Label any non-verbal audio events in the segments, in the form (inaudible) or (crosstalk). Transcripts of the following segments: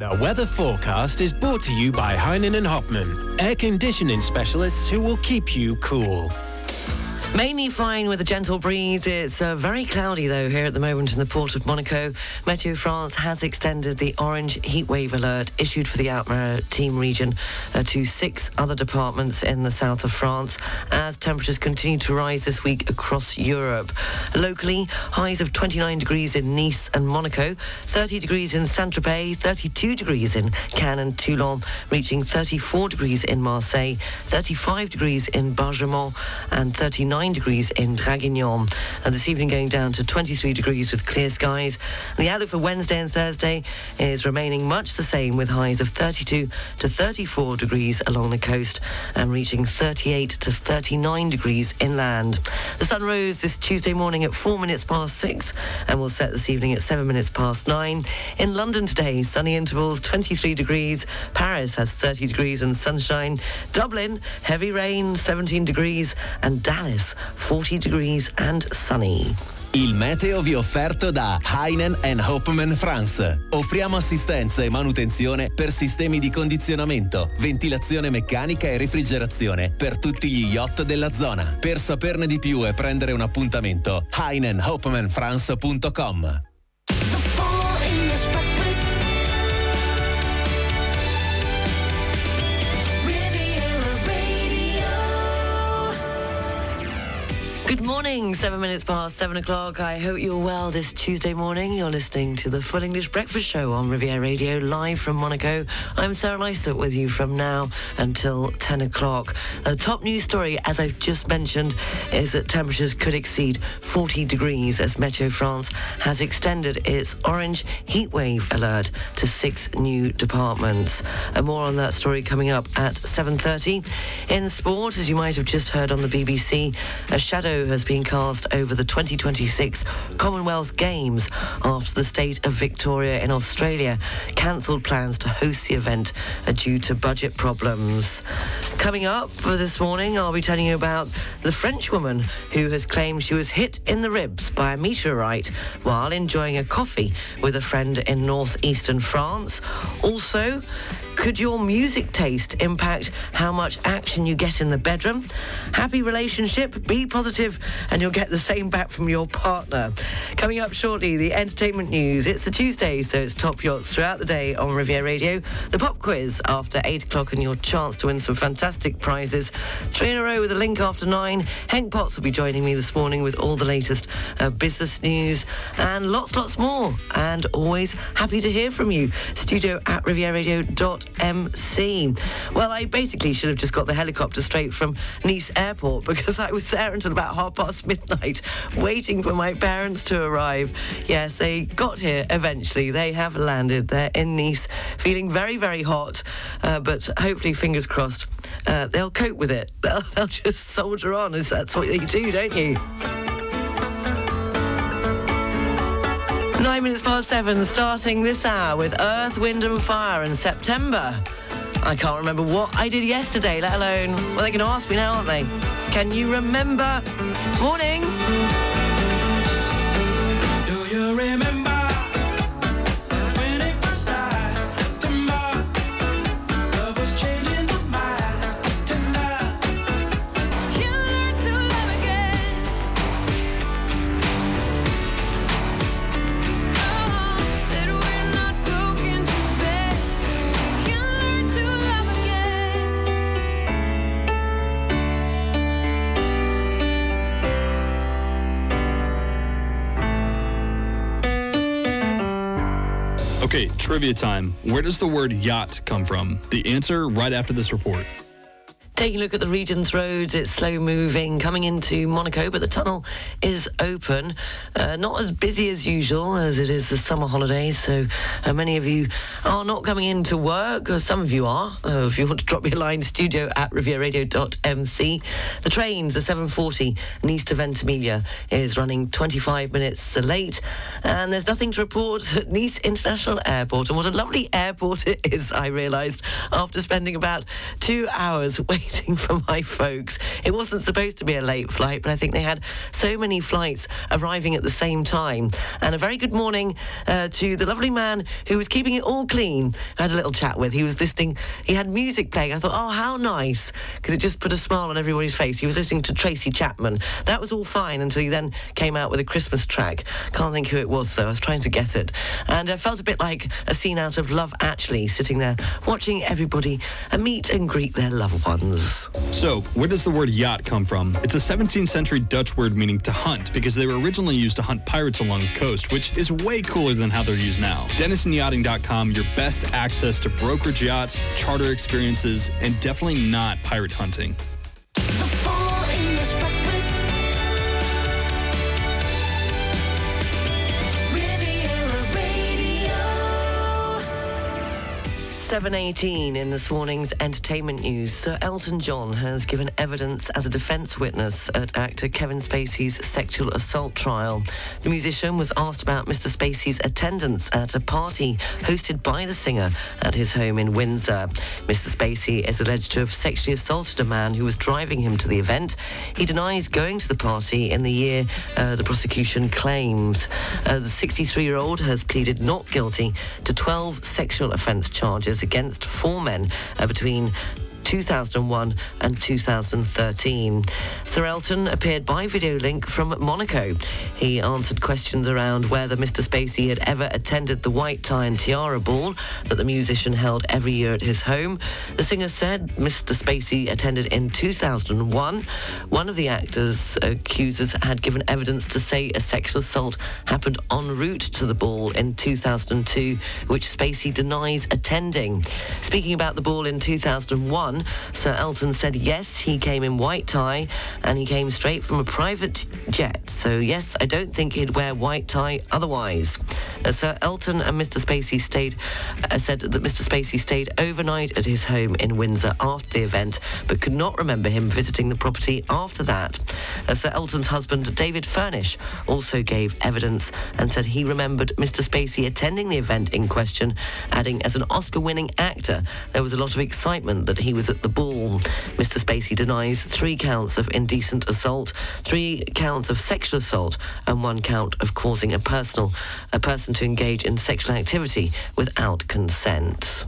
The weather forecast is brought to you by Heinen and Hopman, air conditioning specialists who will keep you cool. Mainly fine with a gentle breeze. It's uh, very cloudy though here at the moment in the port of Monaco. Meteo France has extended the orange heatwave alert issued for the Alpes-Maritimes region uh, to six other departments in the south of France as temperatures continue to rise this week across Europe. Locally, highs of 29 degrees in Nice and Monaco, 30 degrees in Saint-Tropez, 32 degrees in Cannes and Toulon, reaching 34 degrees in Marseille, 35 degrees in Bargemont and 39 9 degrees in Draguignan. And this evening going down to 23 degrees with clear skies. The outlook for Wednesday and Thursday is remaining much the same with highs of 32 to 34 degrees along the coast and reaching 38 to 39 degrees inland. The sun rose this Tuesday morning at 4 minutes past 6 and will set this evening at 7 minutes past 9. In London today, sunny intervals 23 degrees. Paris has 30 degrees and sunshine. Dublin, heavy rain 17 degrees. And Dallas 40 degrees and sunny. Il meteo vi è offerto da Heinen Hopman France. Offriamo assistenza e manutenzione per sistemi di condizionamento, ventilazione meccanica e refrigerazione per tutti gli yacht della zona. Per saperne di più e prendere un appuntamento, heinenhopmanfrance.com. morning, seven minutes past seven o'clock. I hope you're well this Tuesday morning. You're listening to the Full English Breakfast Show on Riviera Radio, live from Monaco. I'm Sarah Lysett with you from now until 10 o'clock. The top news story, as I've just mentioned, is that temperatures could exceed 40 degrees as Meteo France has extended its orange heatwave alert to six new departments. And more on that story coming up at 7.30. In sport, as you might have just heard on the BBC, a shadow has been cast over the 2026 Commonwealth Games after the state of Victoria in Australia cancelled plans to host the event uh, due to budget problems. Coming up for this morning, I'll be telling you about the French woman who has claimed she was hit in the ribs by a meteorite while enjoying a coffee with a friend in northeastern France. Also, could your music taste impact how much action you get in the bedroom? Happy relationship, be positive, and you'll get the same back from your partner. Coming up shortly, the entertainment news. It's a Tuesday, so it's top yachts throughout the day on Riviera Radio. The pop quiz after 8 o'clock and your chance to win some fantastic prizes. Three in a row with a link after 9. Henk Potts will be joining me this morning with all the latest uh, business news and lots, lots more. And always happy to hear from you. Studio at rivieradio.com MC. Well, I basically should have just got the helicopter straight from Nice Airport (laughs) because I was there until about half past midnight (laughs) waiting for my parents to arrive. Yes, they got here eventually. They have landed. They're in Nice, feeling very, very hot, uh, but hopefully, fingers crossed, uh, they'll cope with it. (laughs) They'll, they'll just soldier on, as that's what you do, don't you? Nine minutes past seven, starting this hour with Earth, Wind and Fire in September. I can't remember what I did yesterday, let alone, well, going to ask me now, aren't they? Can you remember? Morning. Trivia time. Where does the word yacht come from? The answer right after this report. Taking a look at the region's roads, it's slow moving coming into Monaco, but the tunnel is open. Uh, not as busy as usual as it is the summer holidays, so uh, many of you are not coming into work, or some of you are. Uh, if you want to drop me a line, studio at rivieradio.mc. The trains, the 740 Nice to Ventimiglia, is running 25 minutes late, and there's nothing to report at Nice International Airport. And what a lovely airport it is, I realised after spending about two hours (laughs) waiting frustrating for my folks. It wasn't supposed to be a late flight, but I think they had so many flights arriving at the same time. And a very good morning uh, to the lovely man who was keeping it all clean. I had a little chat with. He was listening. He had music playing. I thought, oh, how nice, because it just put a smile on everybody's face. He was listening to Tracy Chapman. That was all fine until he then came out with a Christmas track. Can't think who it was though. I was trying to get it, and I felt a bit like a scene out of Love Actually, sitting there watching everybody meet and greet their loved ones. So, where does the word yacht come from? It's a 17th century Dutch word meaning to hunt because they were originally used to hunt pirates along the coast, which is way cooler than how they're used now. DenisonYachting.com, your best access to brokerage yachts, charter experiences, and definitely not pirate hunting. 7.18 in this morning's entertainment news. Sir Elton John has given evidence as a defence witness at actor Kevin Spacey's sexual assault trial. The musician was asked about Mr Spacey's attendance at a party hosted by the singer at his home in Windsor. Mr Spacey is alleged to have sexually assaulted a man who was driving him to the event. He denies going to the party in the year uh, the prosecution claims. Uh, the 63-year-old has pleaded not guilty to 12 sexual offence charges against four men uh, between 2001 and 2013. Sir Elton appeared by video link from Monaco. He answered questions around whether Mr. Spacey had ever attended the White Tie and Tiara Ball that the musician held every year at his home. The singer said Mr. Spacey attended in 2001. One of the actor's accusers had given evidence to say a sexual assault happened en route to the ball in 2002, which Spacey denies attending. Speaking about the ball in 2001, Sir Elton said yes, he came in white tie and he came straight from a private jet. So, yes, I don't think he'd wear white tie otherwise. Uh, Sir Elton and Mr. Spacey stayed, uh, said that Mr. Spacey stayed overnight at his home in Windsor after the event, but could not remember him visiting the property after that. Uh, Sir Elton's husband, David Furnish, also gave evidence and said he remembered Mr. Spacey attending the event in question, adding, as an Oscar winning actor, there was a lot of excitement that he was was at the ball. Mr. Spacey denies three counts of indecent assault, three counts of sexual assault, and one count of causing a personal a person to engage in sexual activity without consent.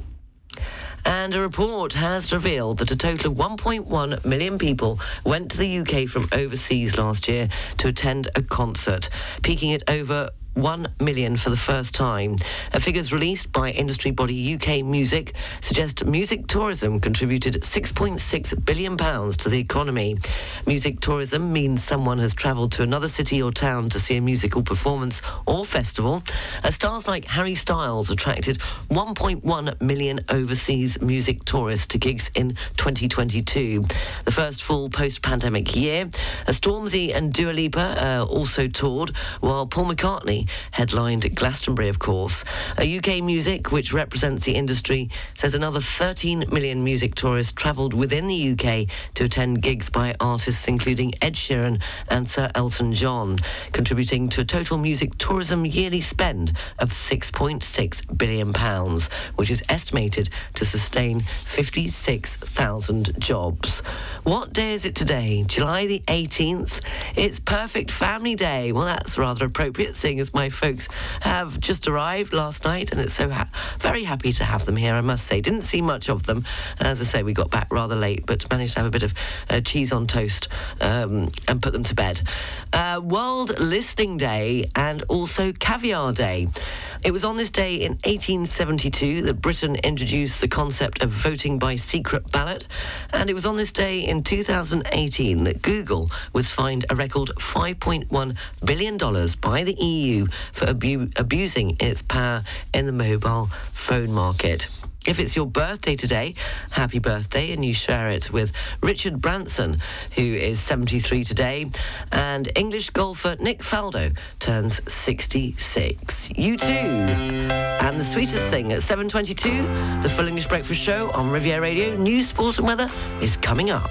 And a report has revealed that a total of 1.1 million people went to the UK from overseas last year to attend a concert, peaking at over 1 million for the first time. Figures released by industry body UK Music suggest music tourism contributed 6.6 billion pounds to the economy. Music tourism means someone has travelled to another city or town to see a musical performance or festival. Uh, stars like Harry Styles attracted 1.1 million overseas music tourists to gigs in 2022, the first full post-pandemic year. Stormzy and Dua Lipa uh, also toured, while Paul McCartney headlined Glastonbury, of course. A UK Music, which represents the industry, says another 13 million music tourists travelled within the UK to attend gigs by artists including Ed Sheeran and Sir Elton John, contributing to a total music tourism yearly spend of 6.6 billion pounds, which is estimated to sustain 56,000 jobs. What day is it today? July the 18th. It's Perfect Family Day. Well, that's rather appropriate, seeing as my folks have just arrived last night, and it's so ha- very happy to have them here. I must say, didn't see much of them. As I say, we got back rather late, but managed to have a bit of uh, cheese on toast um, and put them to bed. Uh, World Listening Day and also Caviar Day. It was on this day in 1872 that Britain introduced the concept of voting by secret ballot, and it was on this day in 2018 that Google was fined a record $5.1 billion by the EU for abu- abusing its power in the mobile phone market. If it's your birthday today, happy birthday, and you share it with Richard Branson, who is 73 today, and English golfer Nick Faldo turns 66. You too. And the sweetest thing at 7.22, the Full English Breakfast Show on Riviera Radio, news, sport and weather is coming up.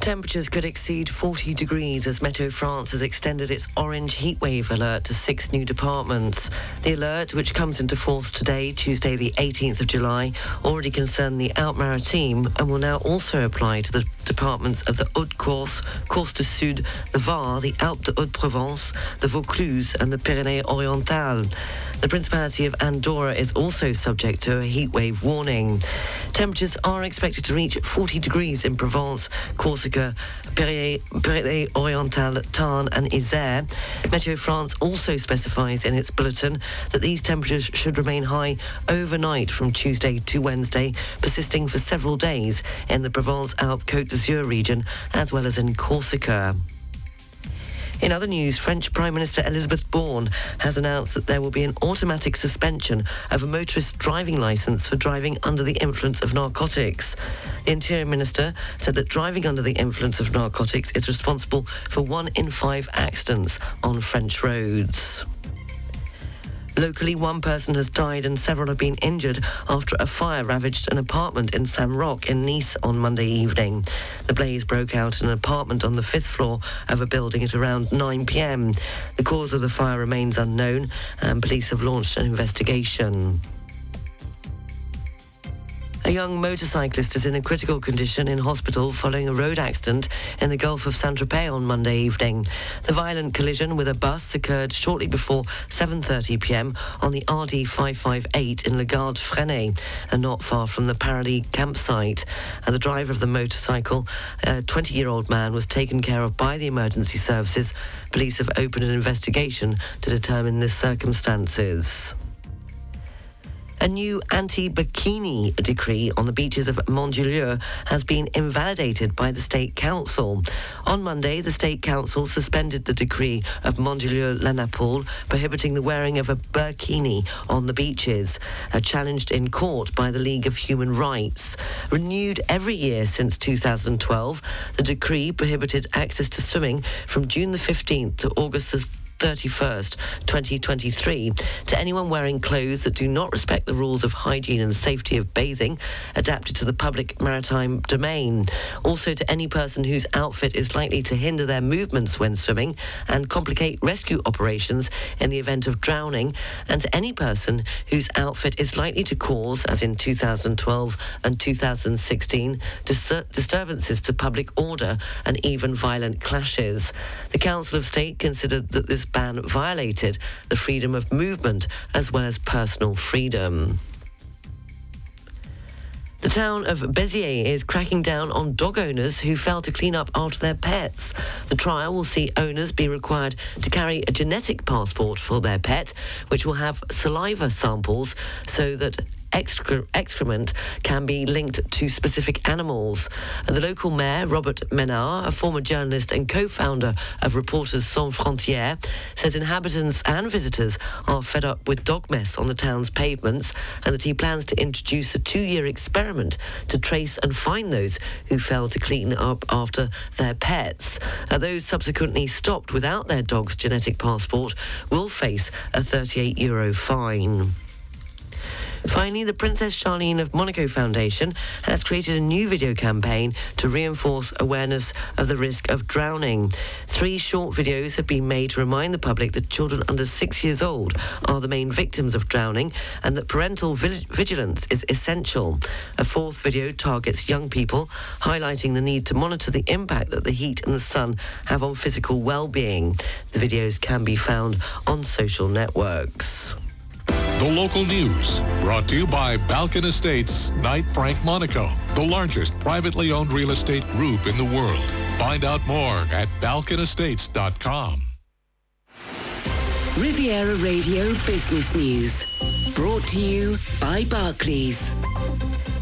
Temperatures could exceed 40 degrees as Meteo France has extended its orange heatwave alert to six new departments. The alert, which comes into force today, Tuesday the 18th of July, already concerned the Alpes-Maritimes and will now also apply to the departments of the Haute-Corse, Corse du Sud, the Var, the Alpes de Haute-Provence, the Vaucluse and the Pyrénées-Orientales. The Principality of Andorra is also subject to a heatwave warning. Temperatures are expected to reach 40 degrees in Provence, Corsica, Pyrénées-Orientales, Tarn and Isère. Meteo France also specifies in its bulletin that these temperatures should remain high overnight from Tuesday to Wednesday, persisting for several days in the Provence-Alpes-Côte d'Azur region as well as in Corsica. In other news, French Prime Minister Elisabeth Borne has announced that there will be an automatic suspension of a motorist's driving licence for driving under the influence of narcotics. The Interior Minister said that driving under the influence of narcotics is responsible for one in five accidents on French roads. Locally, one person has died and several have been injured after a fire ravaged an apartment in Saint Roch in Nice on Monday evening. The blaze broke out in an apartment on the fifth floor of a building at around 9 pm. The cause of the fire remains unknown and police have launched an investigation. A young motorcyclist is in a critical condition in hospital following a road accident in the Gulf of Saint-Tropez on Monday evening. The violent collision with a bus occurred shortly before 7.30 p.m. on the RD 558 in Le Garde Freinet, and not far from the Paradis campsite. And the driver of the motorcycle, a 20-year-old man, was taken care of by the emergency services. Police have opened an investigation to determine the circumstances a new anti-burkini decree on the beaches of Mandelieu has been invalidated by the State Council. On Monday, the State Council suspended the decree of Mandelieu-La Napoule prohibiting the wearing of a burkini on the beaches, challenged in court by the League of Human Rights. Renewed every year since 2012, the decree prohibited access to swimming from June the 15th to August the 31st, 2023, to anyone wearing clothes that do not respect the rules of hygiene and safety of bathing adapted to the public maritime domain. Also to any person whose outfit is likely to hinder their movements when swimming and complicate rescue operations in the event of drowning, and to any person whose outfit is likely to cause, as in 2012 and 2016, dis- disturbances to public order and even violent clashes. The Council of State considered that ban violated the freedom of movement as well as personal freedom. The town of Béziers is cracking down on dog owners who fail to clean up after their pets. The trial will see owners be required to carry a genetic passport for their pet, which will have saliva samples so that excre- excrement can be linked to specific animals. The local mayor, Robert Menard, a former journalist and co-founder of Reporters Sans Frontières, says inhabitants and visitors are fed up with dog mess on the town's pavements and that he plans to introduce a two-year experiment to trace and find those who fail to clean up after their pets. Uh, those subsequently stopped without their dog's genetic passport will face a 38 euro fine. Finally, the Princess Charlene of Monaco Foundation has created a new video campaign to reinforce awareness of the risk of drowning. Three short videos have been made to remind the public that children under six years old are the main victims of drowning and that parental vigilance is essential. A fourth video targets young people, highlighting the need to monitor the impact that the heat and the sun have on physical well-being. The videos can be found on social networks. The local news brought to you by Balkan Estates, Knight Frank Monaco, the largest privately owned real estate group in the world. Find out more at balkanestates.com. Riviera Radio Business News, brought to you by Barclays.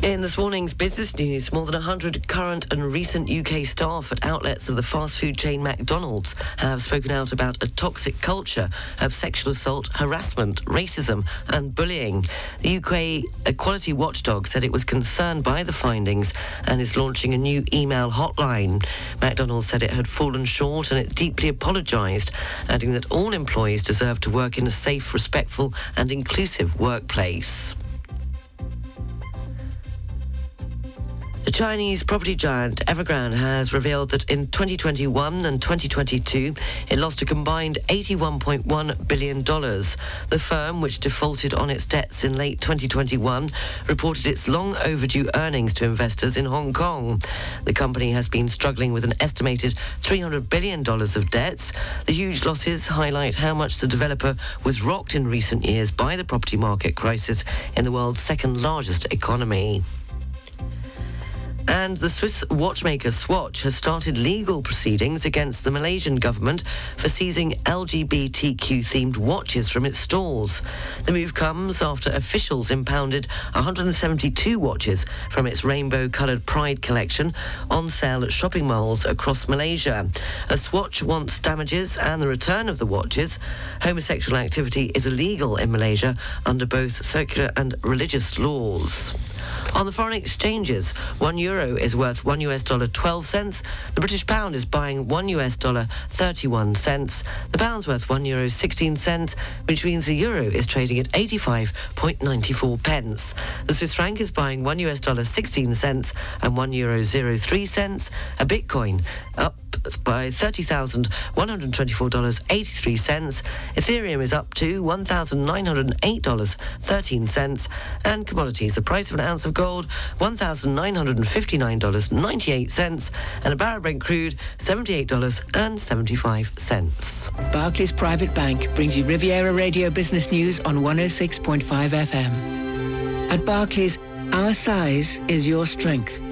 In this morning's business news, more than 100 current and recent UK staff at outlets of the fast food chain McDonald's have spoken out about a toxic culture of sexual assault, harassment, racism, and bullying. The UK Equality Watchdog said it was concerned by the findings and is launching a new email hotline. McDonald's said it had fallen short and it deeply apologised, adding that all employees deserve to work in a safe, respectful, and inclusive workplace. The Chinese property giant Evergrande has revealed that in 2021 and 2022, it lost a combined $81.1 billion. The firm, which defaulted on its debts in late 2021, reported its long overdue earnings to investors in Hong Kong. The company has been struggling with an estimated $300 billion of debts. The huge losses highlight how much the developer was rocked in recent years by the property market crisis in the world's second largest economy. And the Swiss watchmaker Swatch has started legal proceedings against the Malaysian government for seizing LGBTQ themed watches from its stores. The move comes after officials impounded 172 watches from its rainbow coloured Pride collection on sale at shopping malls across Malaysia. A Swatch wants damages and the return of the watches. Homosexual activity is illegal in Malaysia under both secular and religious laws. On the foreign exchanges, one euro is worth one US dollar 12 cents. The British pound is buying one US dollar 31 cents. The pound's worth one euro 16 cents, which means the euro is trading at 85.94 pence. The Swiss franc is buying one US dollar 16 cents and one euro 03 cents. A Bitcoin up by $30,124.83. Ethereum is up to $1,908.13. And commodities, the price of an ounce of gold, $1,959.98. And a barrel Brent crude, $78.75. Barclays Private Bank brings you Riviera Radio Business News on 106.5 FM. At Barclays, our size is your strength.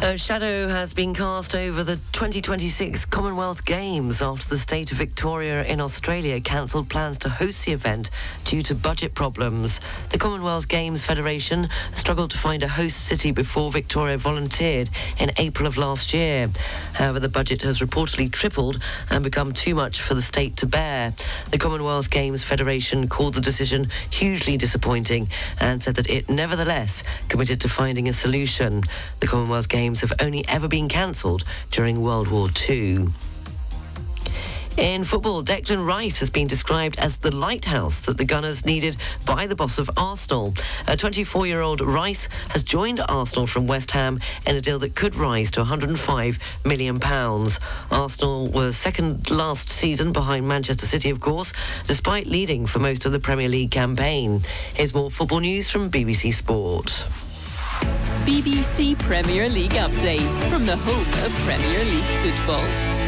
A shadow has been cast over the 2026 Commonwealth Games after the state of Victoria in Australia cancelled plans to host the event due to budget problems. The Commonwealth Games Federation struggled to find a host city before Victoria volunteered in April of last year. However, the budget has reportedly tripled and become too much for the state to bear. The Commonwealth Games Federation called the decision hugely disappointing and said that it nevertheless committed to finding a solution. The Commonwealth Games Games have only ever been cancelled during World War II. In football, Declan Rice has been described as the lighthouse that the Gunners needed by the boss of Arsenal. A 24-year-old Rice has joined Arsenal from West Ham in a deal that could rise to 105 million pounds. Arsenal were second last season behind Manchester City, of course, despite leading for most of the Premier League campaign. Here's more football news from BBC Sport. BBC Premier League update from the home of Premier League football.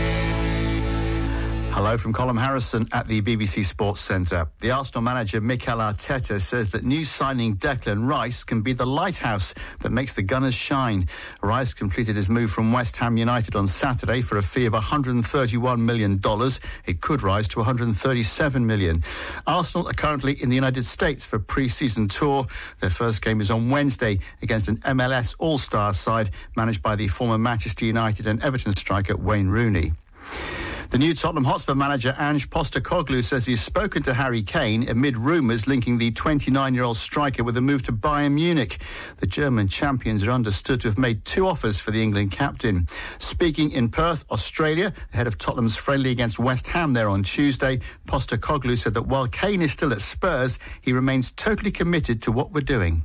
Hello from Colin Harrison at the BBC Sports Centre. The Arsenal manager Mikel Arteta says that new signing Declan Rice can be the lighthouse that makes the Gunners shine. Rice completed his move from West Ham United on Saturday for a fee of $131 million. It could rise to 137 million. Arsenal are currently in the United States for pre-season tour. Their first game is on Wednesday against an MLS All-Star side managed by the former Manchester United and Everton striker Wayne Rooney. The new Tottenham Hotspur manager Ange Postecoglou says he's spoken to Harry Kane amid rumours linking the 29-year-old striker with a move to Bayern Munich. The German champions are understood to have made two offers for the England captain. Speaking in Perth, Australia, ahead of Tottenham's friendly against West Ham there on Tuesday, Postecoglou said that while Kane is still at Spurs, he remains totally committed to what we're doing.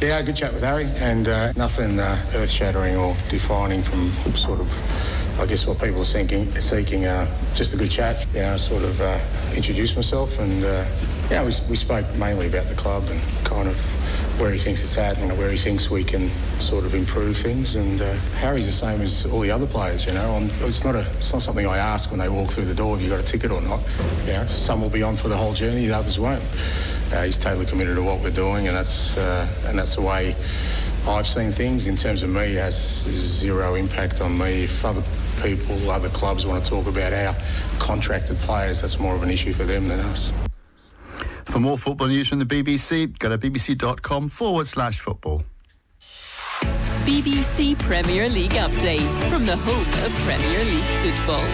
Yeah, good chat with Harry, and uh, nothing uh, earth-shattering or defining from sort of I guess what people are seeking, seeking uh, just a good chat, you know, sort of uh, introduce myself and uh, yeah, we, we spoke mainly about the club and kind of where he thinks it's at and where he thinks we can sort of improve things. And uh, Harry's the same as all the other players, you know. I'm, it's not a, it's not something I ask when they walk through the door if you got a ticket or not. You know, some will be on for the whole journey, the others won't. Uh, he's totally committed to what we're doing, and that's uh, and that's the way I've seen things. In terms of me, it has zero impact on me. If other people, other clubs want to talk about our contracted players, that's more of an issue for them than us. For more football news from the BBC, go to bbc.com forward slash football. BBC Premier League update from the home of Premier League football.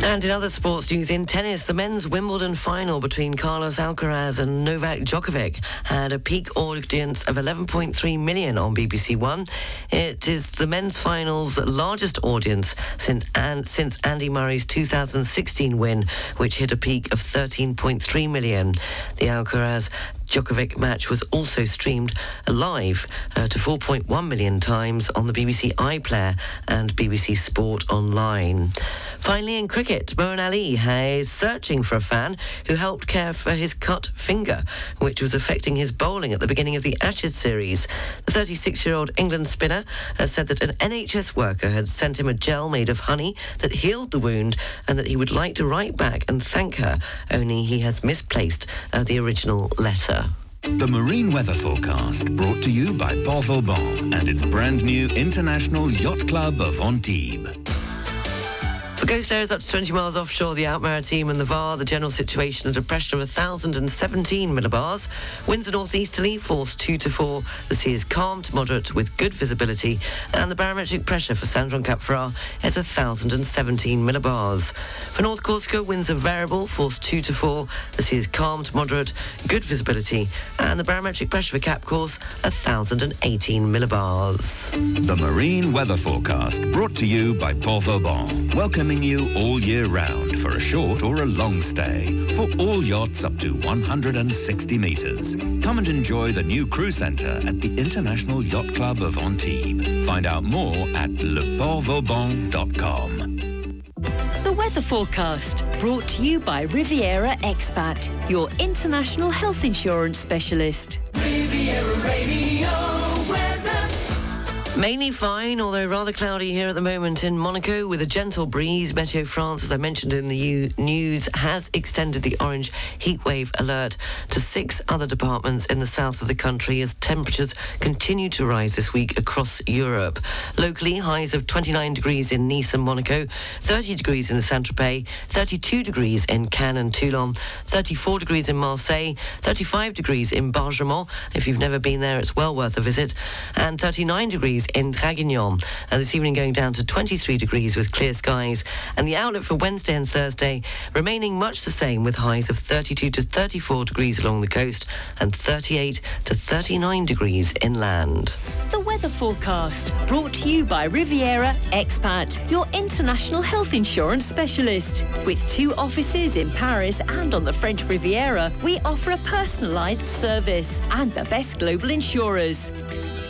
And in other sports news, in tennis, the men's Wimbledon final between Carlos Alcaraz and Novak Djokovic had a peak audience of 11.3 million on BBC One. It is the men's final's largest audience since, and, since Andy Murray's 2016 win, which hit a peak of 13.3 million. The Alcaraz Djokovic match was also streamed live uh, to 4.1 million times on the BBC iPlayer and BBC Sport Online. Finally, in cricket, Moeen Ali is searching for a fan who helped care for his cut finger, which was affecting his bowling at the beginning of the Ashes series. The 36 year old England spinner has said that an NHS worker had sent him a gel made of honey that healed the wound and that he would like to write back and thank her, only he has misplaced uh, the original letter. The marine weather forecast brought to you by Port Vauban and its brand new International Yacht Club of Antibes. For coast areas up to 20 miles offshore, the Alpes-Maritimes and the Var, the general situation at a pressure of 1,017 millibars. Winds are northeasterly, force 2 to 4. The sea is calm to moderate with good visibility. And the barometric pressure for Saint-Jean-Cap-Ferrat is 1,017 millibars. For North Corsica, winds are variable, force 2 to 4. The sea is calm to moderate, good visibility. And the barometric pressure for Cap Corse, 1,018 millibars. The marine weather forecast brought to you by Port Vauban. Welcoming you all year round for a short or a long stay for all yachts up to 160 metres. Come and enjoy the new crew centre at the International Yacht Club of Antibes. Find out more at leportvauban.com. The weather forecast brought to you by Riviera Expat, your international health insurance specialist. Mainly fine, although rather cloudy here at the moment in Monaco with a gentle breeze. Meteo France, as I mentioned in the U- news, has extended the orange heatwave alert to six other departments in the south of the country as temperatures continue to rise this week across Europe. Locally, highs of 29 degrees in Nice and Monaco, 30 degrees in Saint-Tropez, 32 degrees in Cannes and Toulon, 34 degrees in Marseille, 35 degrees in Bargemont. If you've never been there, it's well worth a visit, and 39 degrees in Draguignan. And this evening going down to 23 degrees with clear skies. And the outlook for Wednesday and Thursday remaining much the same with highs of 32 to 34 degrees along the coast and 38 to 39 degrees inland. The weather forecast brought to you by Riviera Expat, your international health insurance specialist. With two offices in Paris and on the French Riviera, we offer a personalised service and the best global insurers.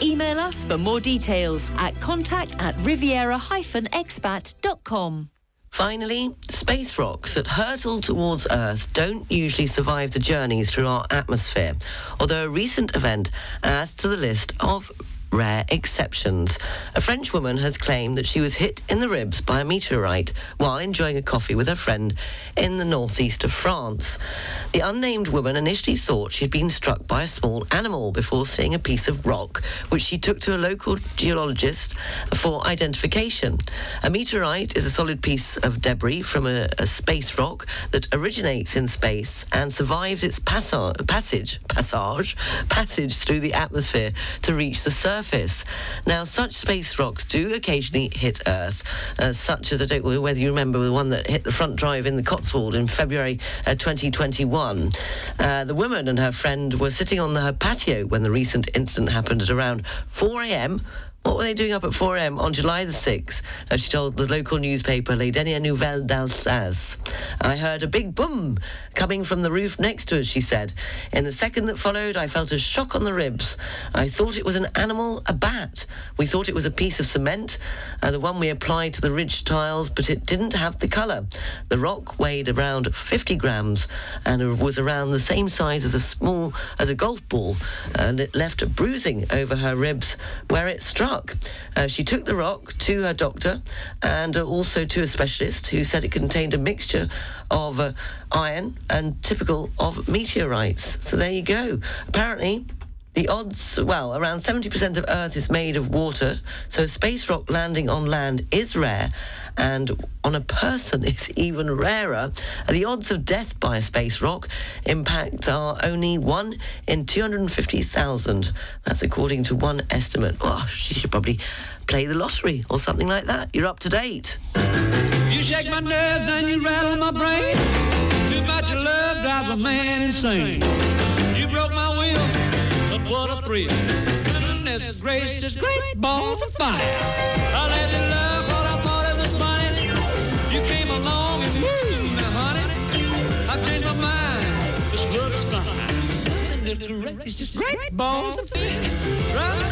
Email us for more details at contact at riviera-expat.com. Finally, space rocks that hurtle towards Earth don't usually survive the journey through our atmosphere, although a recent event adds to the list of rare exceptions. A French woman has claimed that she was hit in the ribs by a meteorite while enjoying a coffee with her friend in the northeast of France. The unnamed woman initially thought she'd been struck by a small animal before seeing a piece of rock, which she took to a local geologist for identification. A meteorite is a solid piece of debris from a, a space rock that originates in space and survives its passa- passage, passage, (laughs) passage through the atmosphere to reach the surface surface. Now, such space rocks do occasionally hit Earth, uh, such as I don't know whether you remember the one that hit the front drive in the Cotswold in February uh, 2021. Uh, the woman and her friend were sitting on her patio when the recent incident happened at around 4 a.m What were they doing up at 4am on July the 6th? As she told the local newspaper Les Dernières Nouvelles d'Alsace. I heard a big boom coming from the roof next to us, she said. In the second that followed, I felt a shock on the ribs. I thought it was an animal, a bat. We thought it was a piece of cement, uh, the one we applied to the ridge tiles, but it didn't have the colour. The rock weighed around 50 grams and was around the same size as a small, as a golf ball, and it left a bruising over her ribs where it struck. Uh, she took the rock to her doctor and uh, also to a specialist who said it contained a mixture of uh, iron and typical of meteorites. So there you go. Apparently, the odds, well, around 70% of Earth is made of water, so space rock landing on land is rare, and on a person (laughs) is even rarer. The odds of death by a space rock impact are only 1 in 250,000. That's according to one estimate. (laughs) Oh, she should probably play the lottery or something like that. You're up to date. You shake my nerves and you rattle my brain. Too much love drives a man insane. What a thrill. Goodness gracious, great balls of fire. I let love what I thought it was funny. You came along and woo, now honey. I've changed my mind. This is fine. Gracious, great balls of fire.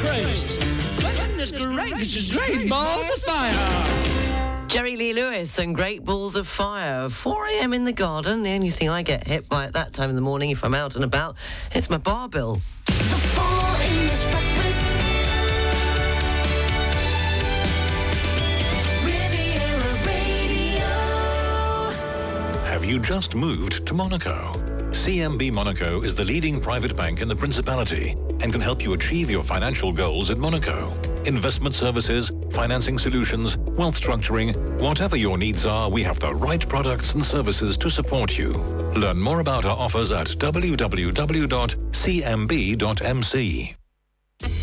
Crazy. Goodness gracious, great balls of fire. Jerry Lee Lewis and Great Balls of Fire. 4 a.m. in the garden. The only thing I get hit by at that time in the morning if I'm out and about, it's my bar bill. Have you just moved to Monaco? CMB Monaco is the leading private bank in the Principality and can help you achieve your financial goals in Monaco. Investment services, financing solutions, wealth structuring, whatever your needs are, we have the right products and services to support you. Learn more about our offers at www.cmb.mc.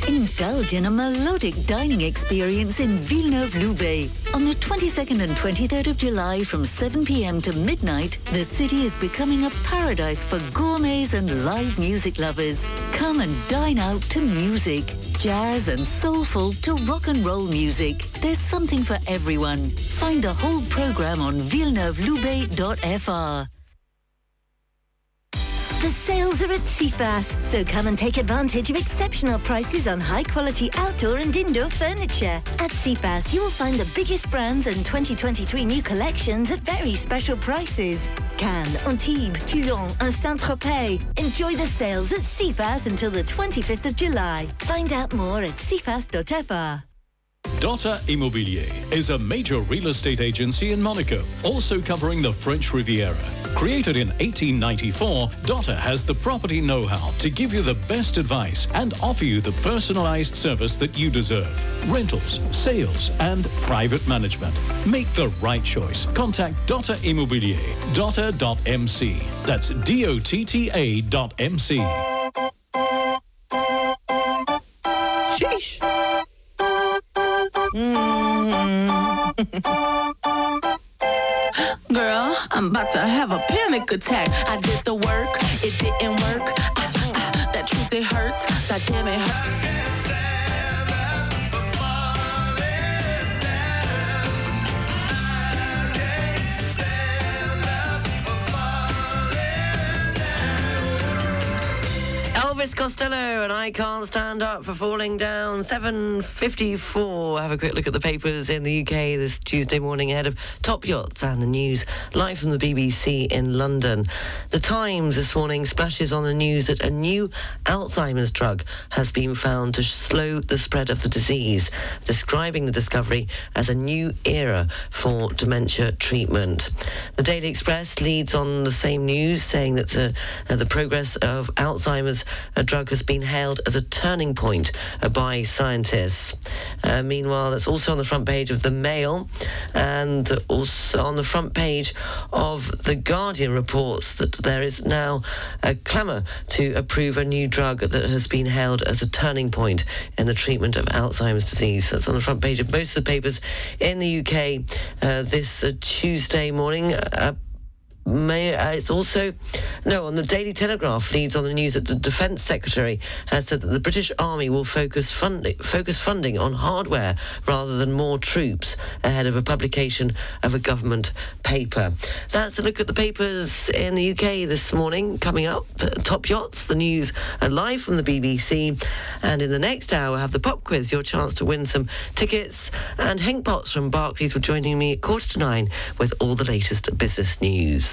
Indulge in a melodic dining experience in Villeneuve-Loubet. On the 22nd and 23rd of July from 7 p.m. to midnight, the city is becoming a paradise for gourmets and live music lovers. Come and dine out to music. Jazz and soulful to rock and roll music. There's something for everyone. Find the whole program on villeneuveloubet.fr. The sales are at CFAS, so come and take advantage of exceptional prices on high quality outdoor and indoor furniture. At CFAS, you will find the biggest brands and 2023 new collections at very special prices. Cannes, Antibes, Toulon, and Saint-Tropez. Enjoy the sales at CFAS until the 25th of July. Find out more at cfas.fr. Dotta Immobilier is a major real estate agency in Monaco, also covering the French Riviera. Created in 1894, Dotta has the property know-how to give you the best advice and offer you the personalized service that you deserve. Rentals, sales, and private management. Make the right choice. Contact Dotta Immobilier. Dotta.mc. That's D-O-T-T-A dot M-C. Sheesh. Girl, (laughs) (laughs) I'm about to have a panic attack. I did the work, it didn't work. Ah, ah, that truth, it hurts. God damn it hurt. Elvis Costello and I Can't Stand Up for Falling Down. 7.54. Have a quick look at the papers in the UK this Tuesday morning ahead of Top Yachts and the news. Live from the BBC in London. The Times this morning splashes on the news that a new Alzheimer's drug has been found to slow the spread of the disease, describing the discovery as a new era for dementia treatment. The Daily Express leads on the same news, saying that the, uh, the progress of Alzheimer's a drug has been hailed as a turning point by scientists. Uh, meanwhile, that's also on the front page of the Mail and also on the front page of the Guardian reports that there is now a clamour to approve a new drug that has been hailed as a turning point in the treatment of Alzheimer's disease. That's on the front page of most of the papers in the UK uh, this uh, Tuesday morning. Uh, may, uh, it's also no on the Daily Telegraph leads on the news that the Defence Secretary has said that the British Army will focus funding focus funding on hardware rather than more troops ahead of a publication of a government paper. That's a look at the papers in the UK this morning. Coming up, top yachts, the news live from the BBC, and in the next hour have the pop quiz, your chance to win some tickets. And Henk Potts from Barclays were joining me at quarter to nine with all the latest business news.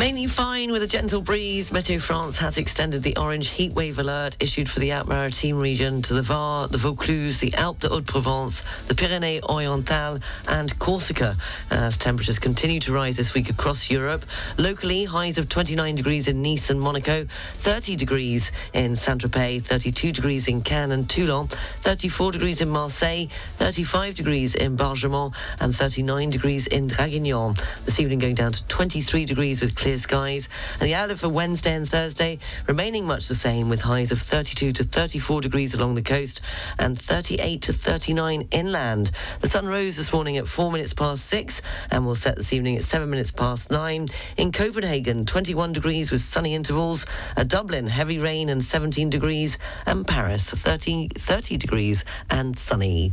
Mainly fine with a gentle breeze. Meteo France has extended the orange heatwave alert issued for the Alpes-Maritimes region to the Var, the Vaucluse, the Alpes de Haute-Provence, the Pyrénées-Orientales and Corsica as temperatures continue to rise this week across Europe. Locally, highs of 29 degrees in Nice and Monaco, 30 degrees in Saint-Tropez, 32 degrees in Cannes and Toulon, 34 degrees in Marseille, 35 degrees in Bargemont and 39 degrees in Draguignan. This evening going down to 23 degrees with clear skies. And the outlook for Wednesday and Thursday remaining much the same with highs of 32 to 34 degrees along the coast and 38 to 39 inland. The sun rose this morning at 4 minutes past 6 and will set this evening at 7 minutes past 9. In Copenhagen, 21 degrees with sunny intervals. At Dublin, heavy rain and 17 degrees. And Paris, 30, 30 degrees and sunny.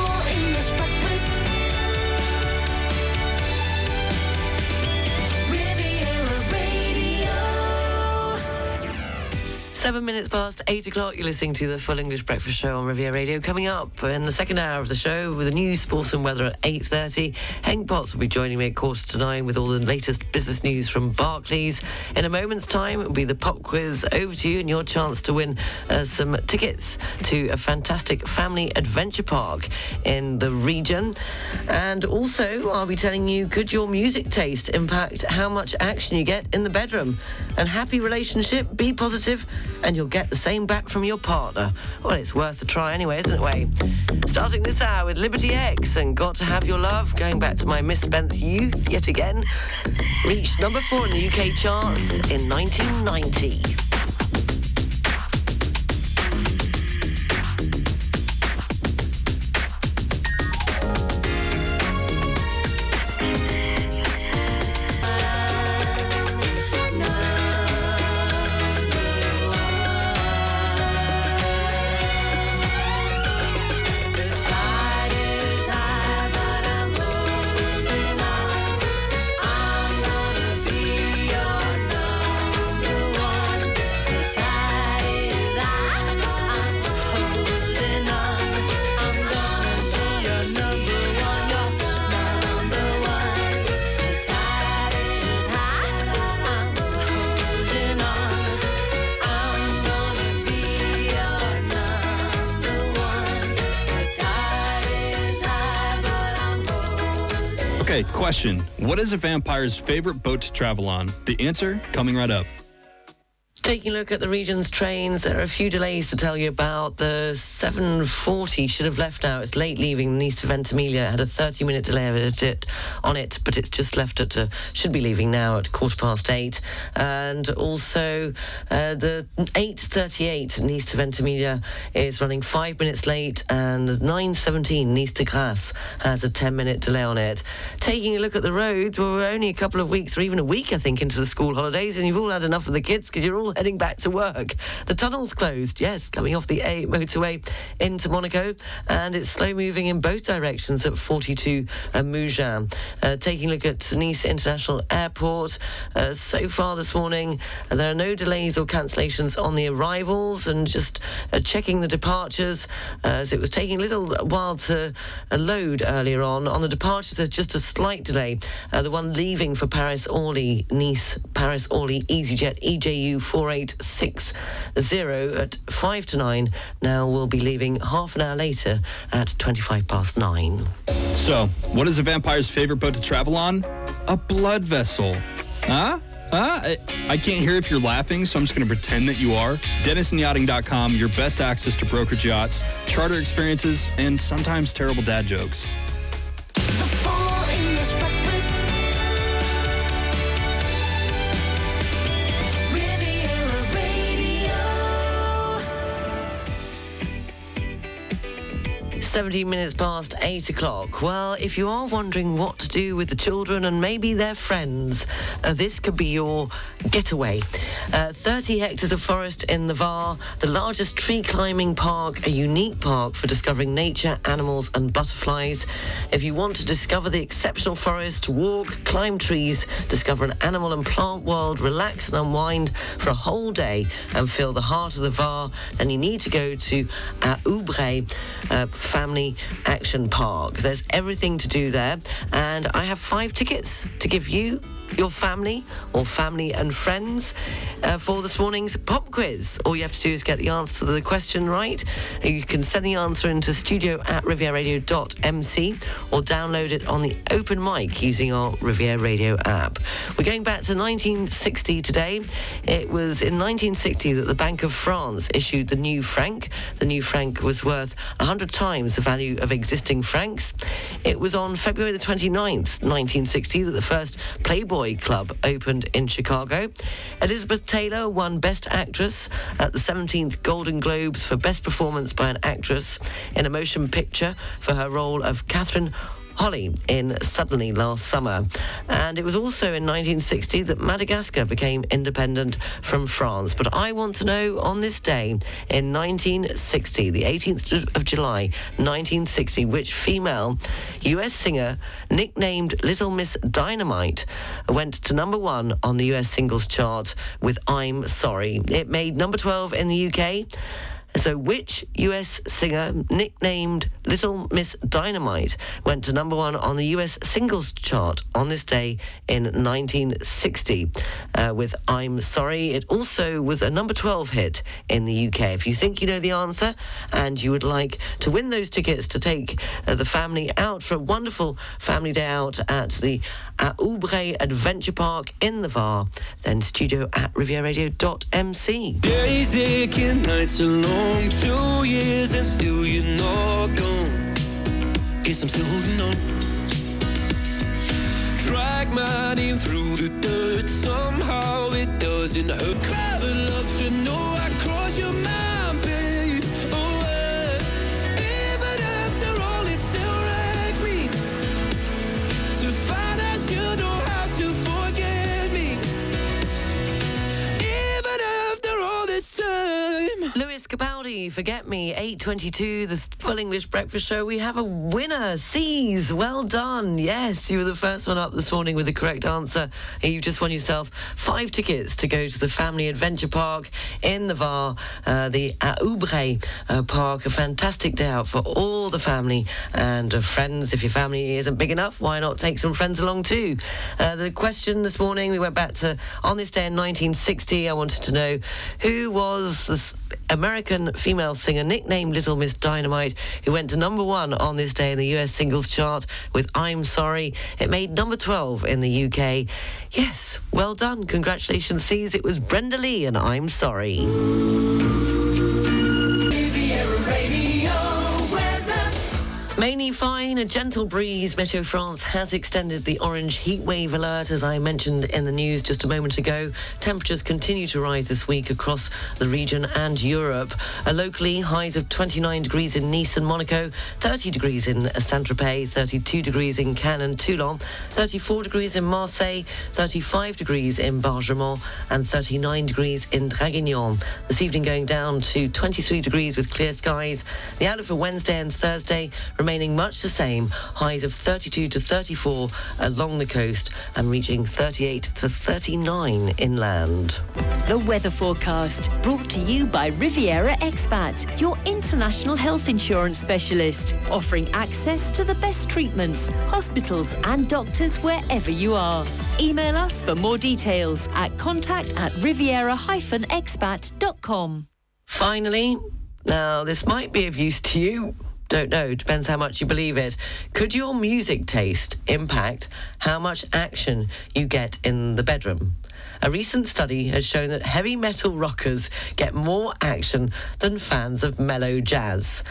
Seven minutes past eight o'clock, you're listening to the Full English Breakfast Show on Riviera Radio. Coming up in the second hour of the show with the news, sports and weather at 8.30. Henk Potts will be joining me at quarter to nine with all the latest business news from Barclays. In a moment's time, it will be the pop quiz over to you and your chance to win uh, some tickets to a fantastic family adventure park in the region. And also, I'll be telling you, could your music taste impact how much action you get in the bedroom? And happy relationship, be positive, and you'll get the same back from your partner. Well, it's worth a try anyway, isn't it, Way? Starting this hour with Liberty X and Got to Have Your Love, going back to my misspent youth yet again, reached number four in the UK charts in 1990. Okay, question. What is a vampire's favorite boat to travel on? The answer coming right up. Taking a look at the region's trains, there are a few delays to tell you about. The 740 should have left now. It's late leaving Nice to Ventimiglia. It had a 30-minute delay of it, on it, but it's just left at, uh, should be leaving now at quarter past eight. And also uh, the 8.38 Nice to Ventimiglia is running five minutes late, and the 9.17 Nice to Grasse has a 10-minute delay on it. Taking a look at the roads, well, we're only a couple of weeks, or even a week, I think, into the school holidays, and you've all had enough of the kids because you're all heading back to work. The tunnel's closed, yes, coming off the A motorway into Monaco, and it's slow moving in both directions at 42 uh. Uh, taking a look at Nice International Airport, uh, so far this morning, uh, there are no delays or cancellations on the arrivals, and just uh, checking the departures, uh, as it was taking a little while to load earlier on. On the departures, there's just a slight delay. The one leaving for Paris Orly, Nice, Paris Orly, EasyJet EJU 4860 at 5 to 9 now we'll be leaving half an hour later at 25 past 9. So, what is a vampire's favorite boat to travel on? A blood vessel. Huh? Huh? I, I can't hear if you're laughing, so I'm just going to pretend that you are. DenisonYachting.com, your best access to brokerage yachts, charter experiences, and sometimes terrible dad jokes. 17 minutes past 8 o'clock. Well, if you are wondering what to do with the children and maybe their friends, uh, this could be your getaway. Uh, 30 hectares of forest in the Var, the largest tree climbing park, a unique park for discovering nature, animals, and butterflies. If you want to discover the exceptional forest, walk, climb trees, discover an animal and plant world, relax and unwind for a whole day, and feel the heart of the Var, then you need to go to uh, Aoubré uh, Family Action Park. There's everything to do there, and I have five tickets to give you. Your family or family and friends uh, for this morning's pop quiz. All you have to do is get the answer to the question right. You can send the answer into studio at rivieradio.mc or download it on the open mic using our Riviera Radio app. We're going back to 1960 today. It was in 1960 that the Bank of France issued the new franc. The new franc was worth 100 times the value of existing francs. It was on February the 29th, 1960, that the first Playboy Club opened in Chicago. Elizabeth Taylor won Best Actress at the 17th Golden Globes for Best Performance by an Actress in a Motion Picture for her role of Catherine Holly in Suddenly last summer. And it was also in 1960 that Madagascar became independent from France. But I want to know on this day in 1960, the 18th of July, 1960, which female US singer nicknamed Little Miss Dynamite went to number one on the US singles chart with I'm Sorry. It made number 12 in the UK. So, which US singer nicknamed Little Miss Dynamite went to number one on the US singles chart on this day in 1960 uh, with I'm Sorry? It also was a number 12 hit in the UK. If you think you know the answer and you would like to win those tickets to take uh, the family out for a wonderful family day out at the uh, Aoubré Adventure Park in the Var, then studio at rivieradio.mc. Days aching, nights are long, two years and still you're not gone. Guess I'm still holding on. Drag my name through the dirt, somehow it doesn't hurt. Love to know I crossed your mind, Forget Me, 8.22, the Full English Breakfast Show. We have a winner, C's. Well done. Yes, you were the first one up this morning with the correct answer. You've just won yourself five tickets to go to the Family Adventure Park in the Var, uh, the Aoubré uh, Park. A fantastic day out for all the family and uh, friends. If your family isn't big enough, why not take some friends along too? Uh, the question this morning, we went back to on this day in 1960. I wanted to know who was this American female singer nicknamed Little Miss Dynamite, who went to number one on this day in the US singles chart with I'm Sorry. It made number 12 in the UK. Yes, well done. Congratulations, C's. It was Brenda Lee and I'm Sorry. Fine, a gentle breeze. Meteo France has extended the orange heat wave alert, as I mentioned in the news just a moment ago. Temperatures continue to rise this week across the region and Europe. Uh, locally, highs of 29 degrees in Nice and Monaco, 30 degrees in Saint-Tropez, 32 degrees in Cannes and Toulon, 34 degrees in Marseille, 35 degrees in Bargemon, and 39 degrees in Draguignan. This evening going down to 23 degrees with clear skies. The outlook for Wednesday and Thursday remaining much the same. Highs of 32 to 34 along the coast and reaching 38 to 39 inland. The weather forecast brought to you by Riviera Expat, your international health insurance specialist, offering access to the best treatments, hospitals, and doctors wherever you are. Email us for more details at contact at riviera-expat.com. Finally, now this might be of use to you. Don't know, depends how much you believe it. Could your music taste impact how much action you get in the bedroom? A recent study has shown that heavy metal rockers get more action than fans of mellow jazz.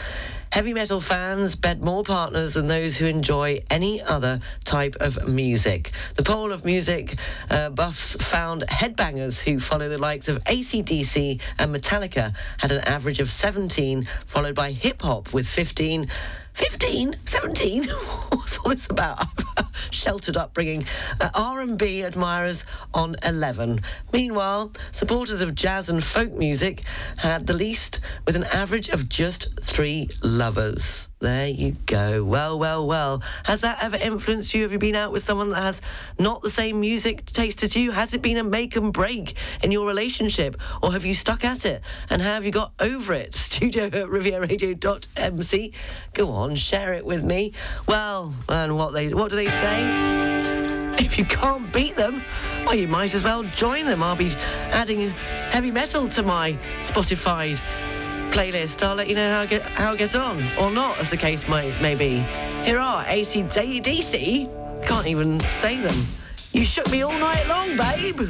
Heavy metal fans bed more partners than those who enjoy any other type of music. The poll of music uh, buffs found headbangers who follow the likes of ACDC and Metallica had an average of 17, followed by hip hop with 15. 15, 17. (laughs) What's all this about? (laughs) Sheltered upbringing. Uh, R&B admirers on 11. Meanwhile, supporters of jazz and folk music had the least, with an average of just three lovers. There you go. Well, well, well. Has that ever influenced you? Have you been out with someone that has not the same music taste as you? Has it been a make and break in your relationship? Or have you stuck at it? And how have you got over it? (laughs) Studio at rivieradio.mc. Go on, share it with me. Well, and what they what do they say? If you can't beat them, well, you might as well join them. I'll be adding heavy metal to my Spotify playlist. I'll let you know how I get, how it gets on, or not, as the case may, may be. Here are ACDC. Can't even say them. You shook me all night long, babe.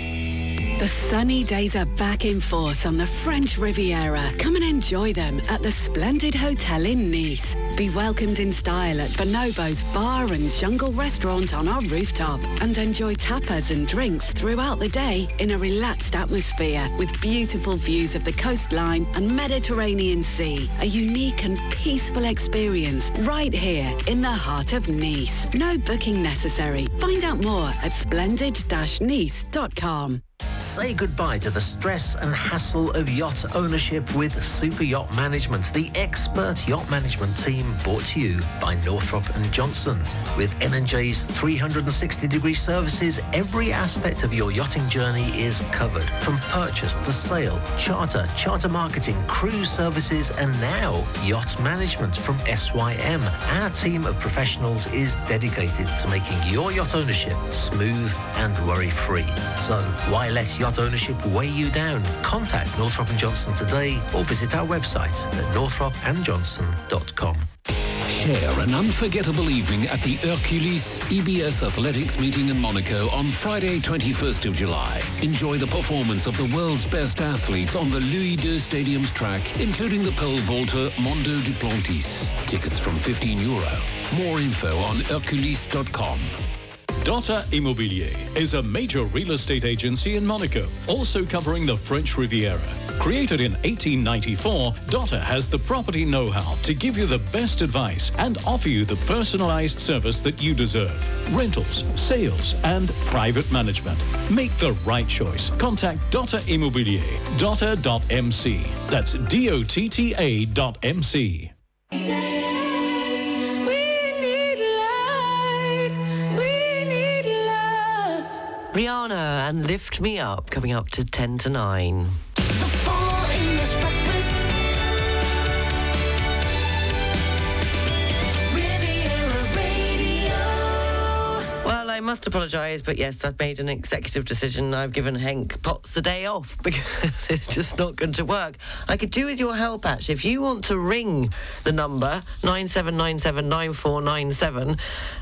The sunny days are back in force on the French Riviera. Come and enjoy them at the splendid hotel in Nice. Be welcomed in style at Bonobo's bar and jungle restaurant on our rooftop and enjoy tapas and drinks throughout the day in a relaxed atmosphere with beautiful views of the coastline and Mediterranean Sea. A unique and peaceful experience right here in the heart of Nice. No booking necessary. Find out more at splendid-nice.com. Say goodbye to the stress and hassle of yacht ownership with Super Yacht Management, the expert yacht management team brought to you by Northrop and Johnson. With N&J's 360-degree services, every aspect of your yachting journey is covered, from purchase to sale, charter, charter marketing, cruise services, and now yacht management from SYM. Our team of professionals is dedicated to making your yacht ownership smooth and worry-free. So why let yacht ownership weigh you down? Contact Northrop Johnson today or visit our website at northropandjohnson.com. Share an unforgettable evening at the Herculis EBS Athletics meeting in Monaco on Friday, 21st of July. Enjoy the performance of the world's best athletes on the Louis II Stadium's track, including the pole vaulter Mondo Duplantis. Tickets from 15 euro. More info on hercules.com. Dotta Immobilier is a major real estate agency in Monaco, also covering the French Riviera. Created in 1894, Dotta has the property know-how to give you the best advice and offer you the personalized service that you deserve. Rentals, sales, and private management. Make the right choice. Contact Dotta Immobilier. Dotta.mc. That's D-O-T-T-A dot M-C. We need Rihanna and Lift Me Up coming up to 10 to 9. Must apologise, but yes, I've made an executive decision. I've given Henk Potts the day off (laughs) because it's just not going to work. I could do with your help, actually. If you want to ring the number 97979497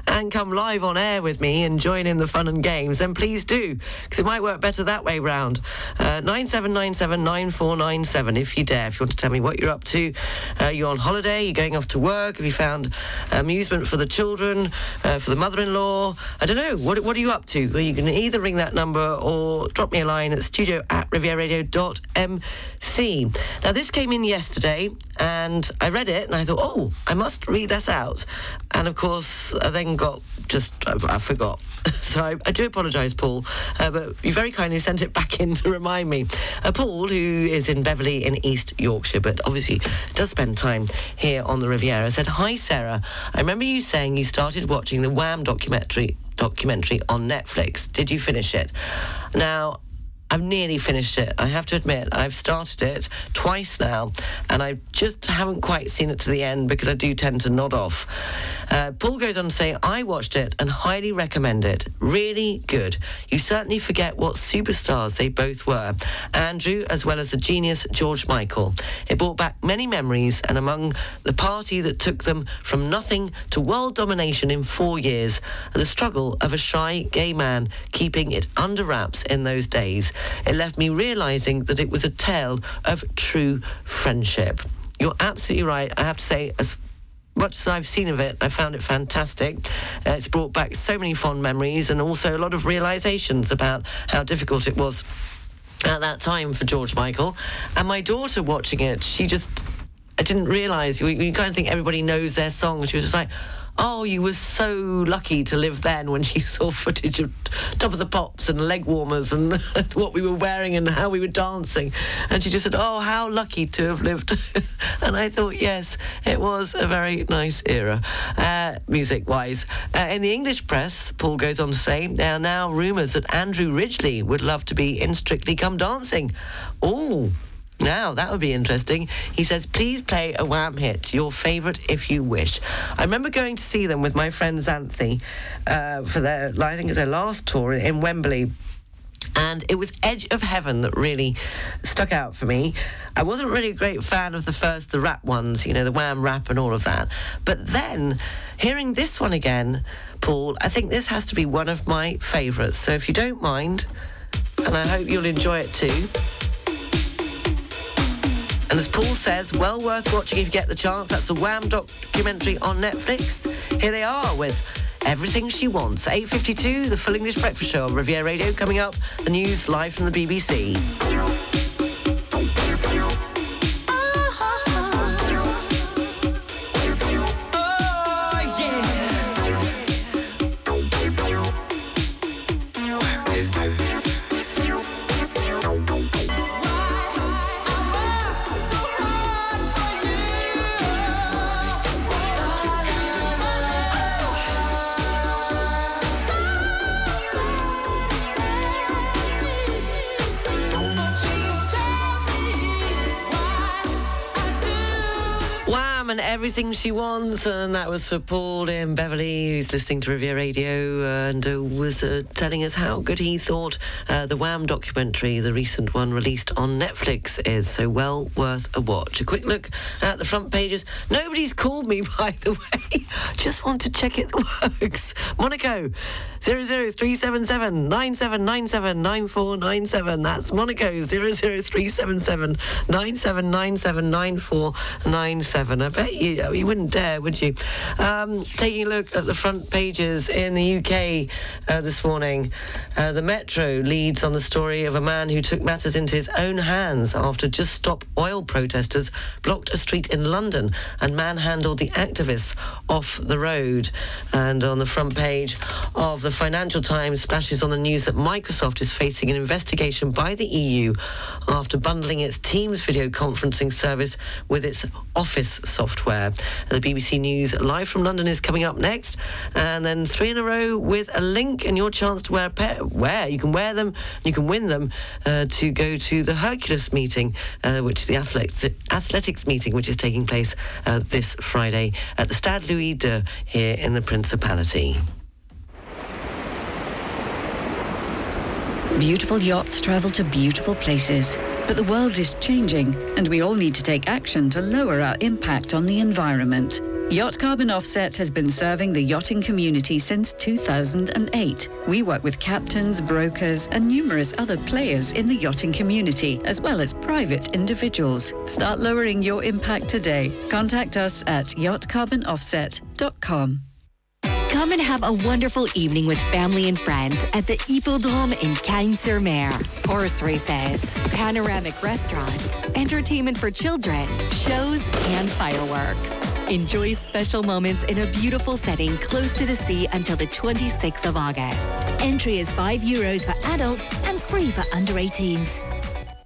and come live on air with me and join in the fun and games, then please do, because it might work better that way round. Uh, 97979497 if you dare. If you want to tell me what you're up to, uh, you're on holiday, you're going off to work, have you found amusement for the children, uh, for the mother-in-law? I don't know. What, what are you up to? Well, you can either ring that number or drop me a line at studio at rivieradio.mc. Now, this came in yesterday and I read it and I thought, oh, I must read that out. And of course, I then got just, I, I forgot. (laughs) so I, I do apologise, Paul, uh, but you very kindly sent it back (laughs) in to remind me. Uh, Paul, who is in Beverley in East Yorkshire, but obviously does spend time here on the Riviera, said, Hi, Sarah. I remember you saying you started watching the Wham documentary documentary on Netflix. Did you finish it? Now, I've nearly finished it. I have to admit, I've started it twice now, and I just haven't quite seen it to the end because I do tend to nod off. Uh, Paul goes on to say, I watched it and highly recommend it. Really good. You certainly forget what superstars they both were. Andrew, as well as the genius George Michael. It brought back many memories, and among the party that took them from nothing to world domination in four years, and the struggle of a shy gay man keeping it under wraps in those days. It left me realizing that it was a tale of true friendship. You're absolutely right. I have to say, as much as I've seen of it, I found it fantastic. Uh, it's brought back so many fond memories and also a lot of realizations about how difficult it was at that time for George Michael. And my daughter watching it, she just, I didn't realize, you, you kind of think everybody knows their song. She was just like, oh, you were so lucky to live then when she (laughs) saw footage of Top of the Pops and leg warmers and (laughs) what we were wearing and how we were dancing. And she just said, oh, how lucky to have lived. (laughs) and I thought, yes, it was a very nice era, uh, music wise. Uh, in the English press, Paul goes on to say, there are now rumours that Andrew Ridgeley would love to be in Strictly Come Dancing. Oh, now, that would be interesting. He says, please play a Wham hit, your favourite if you wish. I remember going to see them with my friend Xanthi uh, for their, I think it's their last tour in Wembley. And it was Edge of Heaven that really stuck out for me. I wasn't really a great fan of the first, the rap ones, you know, the Wham rap and all of that. But then, hearing this one again, Paul, I think this has to be one of my favourites. So if you don't mind, and I hope you'll enjoy it too. And as Paul says, well worth watching if you get the chance. That's the Wham documentary on Netflix. Here they are with Everything She Wants. 8.52, the Full English Breakfast Show on Riviera Radio. Coming up, the news live from the BBC. And everything she wants, and that was for Paul in Beverley, who's listening to Riviera Radio and uh, was uh, telling us how good he thought uh, the Wham documentary, the recent one released on Netflix, is. So well worth a watch. A quick look at the front pages. Nobody's called me, (laughs) by the way. Just want to check it (laughs) works. Monaco 00377 9797 9497. That's Monaco 00377 9797 9497. I bet you, you wouldn't dare, would you? Um, taking a look at the front pages in the UK uh, this morning, uh, the Metro leads on the story of a man who took matters into his own hands after Just Stop Oil protesters blocked a street in London and manhandled the activists off the road. And on the front page of the Financial Times splashes on the news that Microsoft is facing an investigation by the EU after bundling its Teams video conferencing service with its Office software. Software. The BBC News live from London is coming up next, and then three in a row with a link and your chance to wear a pair. Wear you can wear them, you can win them uh, to go to the Herculis meeting, uh, which is the athletics, athletics meeting, which is taking place uh, this Friday at the Stade Louis II here in the Principality. Beautiful yachts travel to beautiful places. But the world is changing, and we all need to take action to lower our impact on the environment. Yacht Carbon Offset has been serving the yachting community since 2008. We work with captains, brokers, and numerous other players in the yachting community, as well as private individuals. Start lowering your impact today. Contact us at yachtcarbonoffset.com. Come and have a wonderful evening with family and friends at the Hippodrome in Cagnes-sur-Mer. Horse races, panoramic restaurants, entertainment for children, shows, and fireworks. Enjoy special moments in a beautiful setting close to the sea until the 26th of August. Entry is 5 euros for adults and free for under 18s.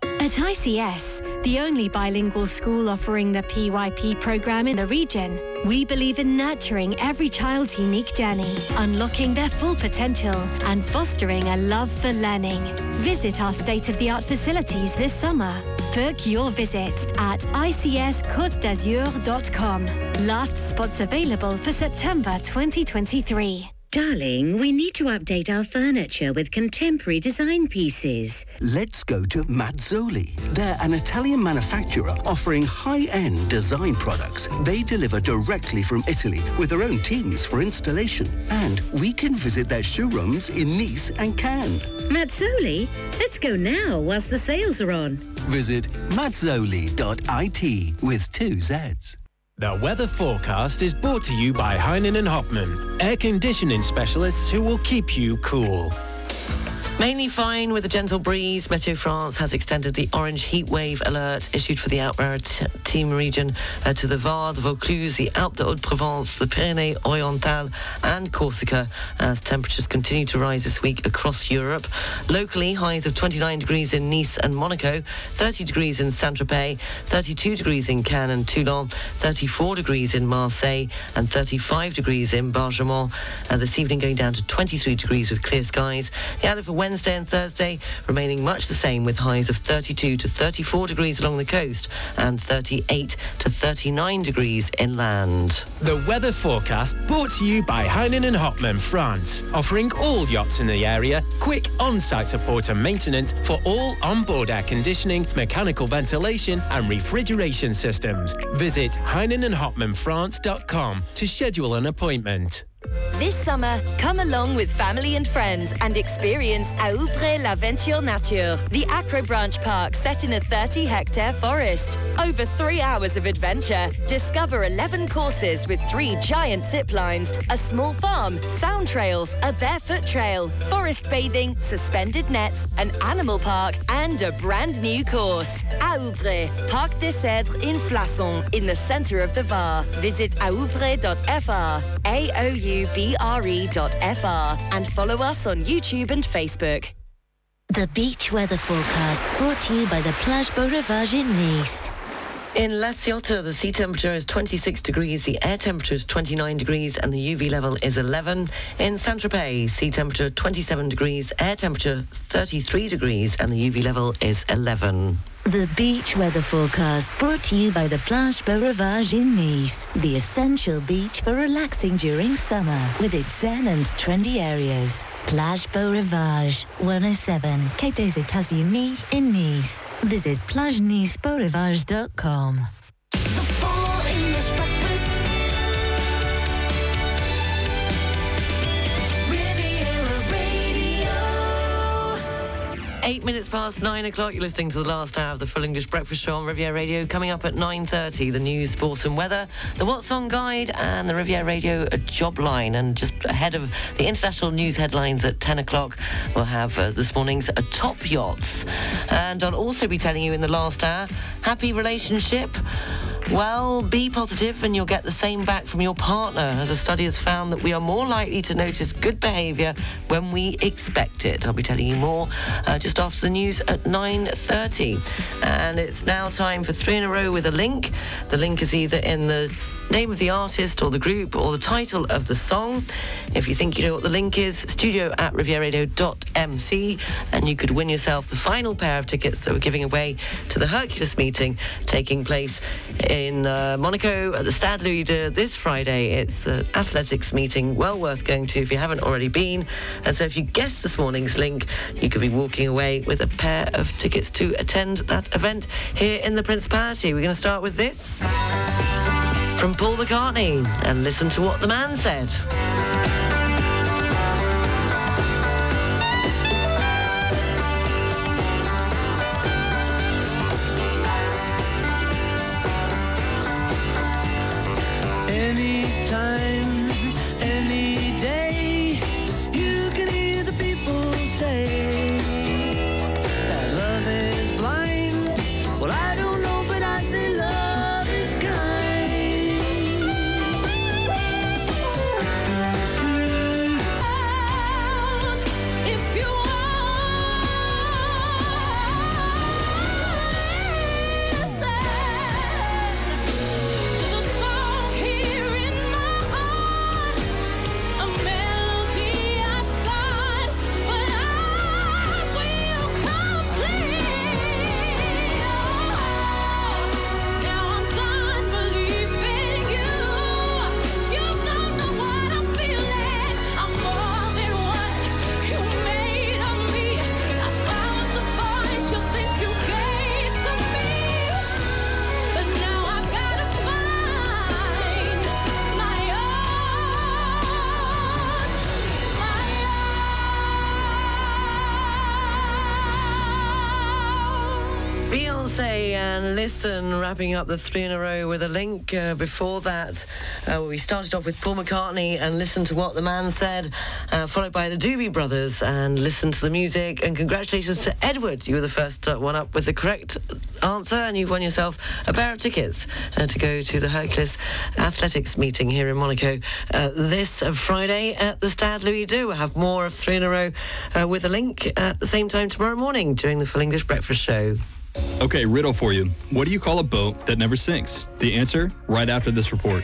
At ICS, the only bilingual school offering the PYP program in the region, we believe in nurturing every child's unique journey, unlocking their full potential, and fostering a love for learning. Visit our state of the art facilities this summer. Book your visit at icscote d'azur.com. Last spots available for September 2023. Darling, we need to update our furniture with contemporary design pieces. Let's go to Mazzoli. They're an Italian manufacturer offering high-end design products. They deliver directly from Italy with their own teams for installation. And we can visit their showrooms in Nice and Cannes. Mazzoli? Let's go now whilst the sales are on. Visit mazzoli.it with two Zs. The weather forecast is brought to you by Heinen and Hopman, air conditioning specialists who will keep you cool. Mainly fine with a gentle breeze. Meteo France has extended the orange heat wave alert issued for the Alpes-Maritimes region uh, to the Var, the Vaucluse, the Alpes de Haute-Provence, the Pyrénées-Orientales and Corsica as temperatures continue to rise this week across Europe. Locally, highs of 29 degrees in Nice and Monaco, 30 degrees in Saint-Tropez, 32 degrees in Cannes and Toulon, 34 degrees in Marseille and 35 degrees in Bargemon. Uh, this evening going down to 23 degrees with clear skies. The Wednesday and Thursday remaining much the same with highs of 32 to 34 degrees along the coast and 38 to 39 degrees inland. The weather forecast brought to you by Heinen and Hopman France, offering all yachts in the area quick on-site support and maintenance for all on-board air conditioning, mechanical ventilation and refrigeration systems. Visit HeinenandHopmanFrance.com to schedule an appointment. This summer, come along with family and friends and experience Aoubré l'Aventure Nature, the Acro Branch Park set in a 30 hectare forest. Over three hours of adventure, discover 11 courses with three giant zip lines, a small farm, sound trails, a barefoot trail, forest bathing, suspended nets, an animal park, and a brand new course. Aoubré, Parc des Cèdres in Flassans, in the center of the Var. Visit aoubre.fr. A-O-U bre.fr and follow us on YouTube and Facebook. The beach weather forecast brought to you by the Plage Beau Rivage in Nice. In La Ciotat, the sea temperature is 26 degrees, the air temperature is 29 degrees, and the UV level is 11. In Saint-Tropez, sea temperature 27 degrees, air temperature 33 degrees, and the UV level is 11. The beach weather forecast brought to you by the Plage Beau Rivage in Nice, the essential beach for relaxing during summer with its zen and trendy areas. Plage Beau Rivage, 107 Quai des Etats-Unis in Nice. Visit plagenicebeaurivage.com. Eight minutes past nine o'clock. You're listening to the last hour of the Full English Breakfast Show on Riviera Radio. Coming up at 9.30, the news, sport and weather, the What's On Guide and the Riviera Radio job line. And just ahead of the international news headlines at 10 o'clock, we'll have uh, this morning's uh, top yachts. And I'll also be telling you in the last hour, happy relationship Well, be positive and you'll get the same back from your partner, as a study has found that we are more likely to notice good behaviour when we expect it. I'll be telling you more uh, just after the news at 9.30. And it's now time for three in a row with a link. The link is either in the name of the artist or the group or the title of the song. If you think you know what the link is, studio at rivieradio.mc and you could win yourself the final pair of tickets that we're giving away to the Herculis meeting taking place in uh, Monaco at the Stade Louis II this Friday. It's an athletics meeting well worth going to if you haven't already been. And so if you guess this morning's link, you could be walking away with a pair of tickets to attend that event here in the Principality. We're going to start with this from Paul McCartney and listen to what the man said. Wrapping up the three in a row with a link. Uh, before that, uh, we started off with Paul McCartney and listened to What the Man Said, uh, followed by the Doobie Brothers and listened to the Music. And congratulations to Edward. You were the first uh, one up with the correct answer, and you've won yourself a pair of tickets uh, to go to the Herculis Athletics meeting here in Monaco uh, this Friday at the Stade Louis II. We'll have more of three in a row with a link at the same time tomorrow morning during the Full English Breakfast Show. Okay, riddle for you. What do you call a boat that never sinks? The answer right after this report.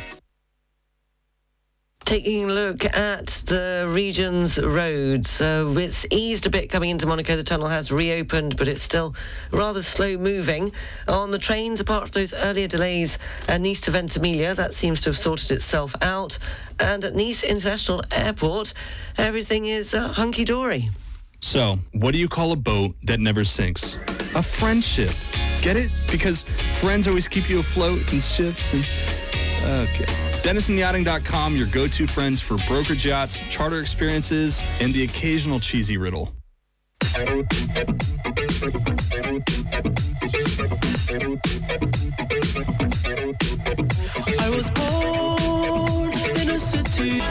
Taking a look at the region's roads, uh, it's eased a bit coming into Monaco. The tunnel has reopened, but it's still rather slow moving. On the trains, apart from those earlier delays, uh, Nice to Ventimiglia, that seems to have sorted itself out. And at Nice International Airport, everything is uh, hunky dory. So, what do you call a boat that never sinks? A friendship. Get it? Because friends always keep you afloat in ships and. Okay. DenisonYachting.com, your go to friends for brokerage yachts, charter experiences, and the occasional cheesy riddle. I was born in a city.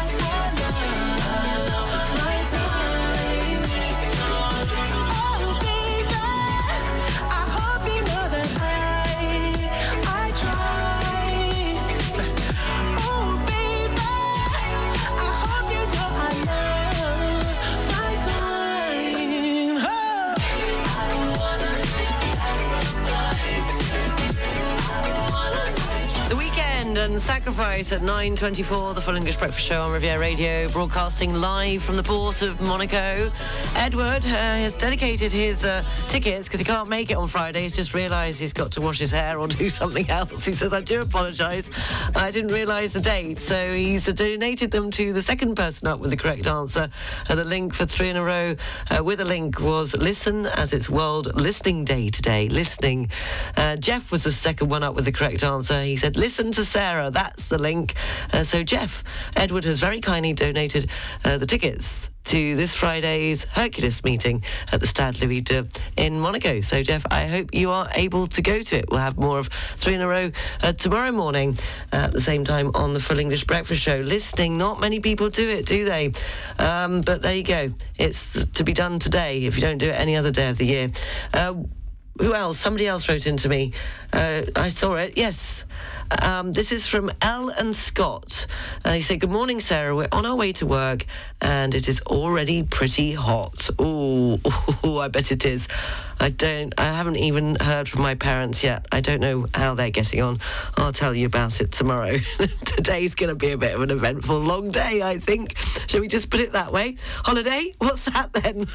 Sacrifice at 9.24, the Full English Breakfast Show on Riviera Radio, broadcasting live from the port of Monaco. Edward uh, has dedicated his uh, tickets because he can't make it on Friday. He's just realised he's got to wash his hair or do (laughs) something else. He says, I do apologise. I didn't realise the date. So he's uh, donated them to the second person up with the correct answer. Uh, the link for three in a row uh, with a link was Listen as it's World Listening Day today. Listening. Uh, Jeff was the second one up with the correct answer. He said, Listen to Sarah. That's the link. Uh, so, Jeff, Edward has very kindly donated uh, the tickets to this Friday's Herculis meeting at the Stade Louis II in Monaco. So, Jeff, I hope you are able to go to it. We'll have more of three in a row uh, tomorrow morning at the same time on the Full English Breakfast Show. Listening, not many people do it, do they? Um, but there you go. It's to be done today if you don't do it any other day of the year. Uh, who else? Somebody else wrote into me. Uh, I saw it. Yes. Um, this is from L and Scott. Uh, they say, Good morning, Sarah. We're on our way to work and it is already pretty hot. Ooh, (laughs) I bet it is. I don't, I haven't even heard from my parents yet. I don't know how they're getting on. I'll tell you about it tomorrow. (laughs) Today's going to be a bit of an eventful long day, I think. Shall we just put it that way? Holiday? (laughs) What's that then?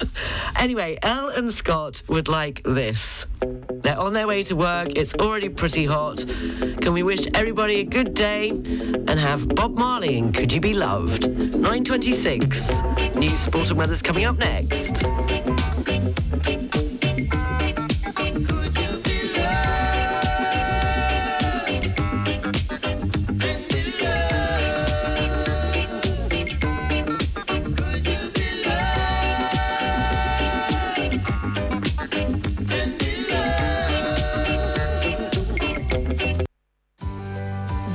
(laughs) anyway, Elle and Scott would like this. They're on their way to work. It's already pretty hot. Can we wish everybody a good day and have Bob Marley and Could You Be Loved? 9.26. News, sport and weather's coming up next.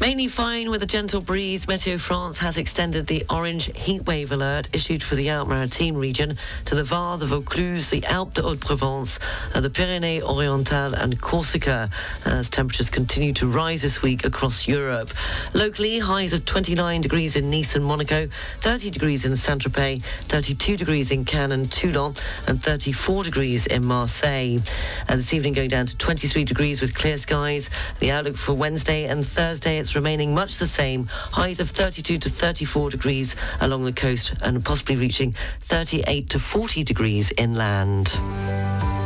Mainly fine with a gentle breeze, Meteo France has extended the orange heatwave alert issued for the Alpes-Maritimes region to the Var, the Vaucluse, the Alpes de Haute-Provence, uh, the Pyrenees-Orientales and Corsica as temperatures continue to rise this week across Europe. Locally, highs of 29 degrees in Nice and Monaco, 30 degrees in Saint-Tropez, 32 degrees in Cannes and Toulon, and 34 degrees in Marseille. Uh, this evening going down to 23 degrees with clear skies. The outlook for Wednesday and Thursday, it's remaining much the same. Highs of 32 to 34 degrees along the coast and possibly reaching 38 to 40 degrees inland.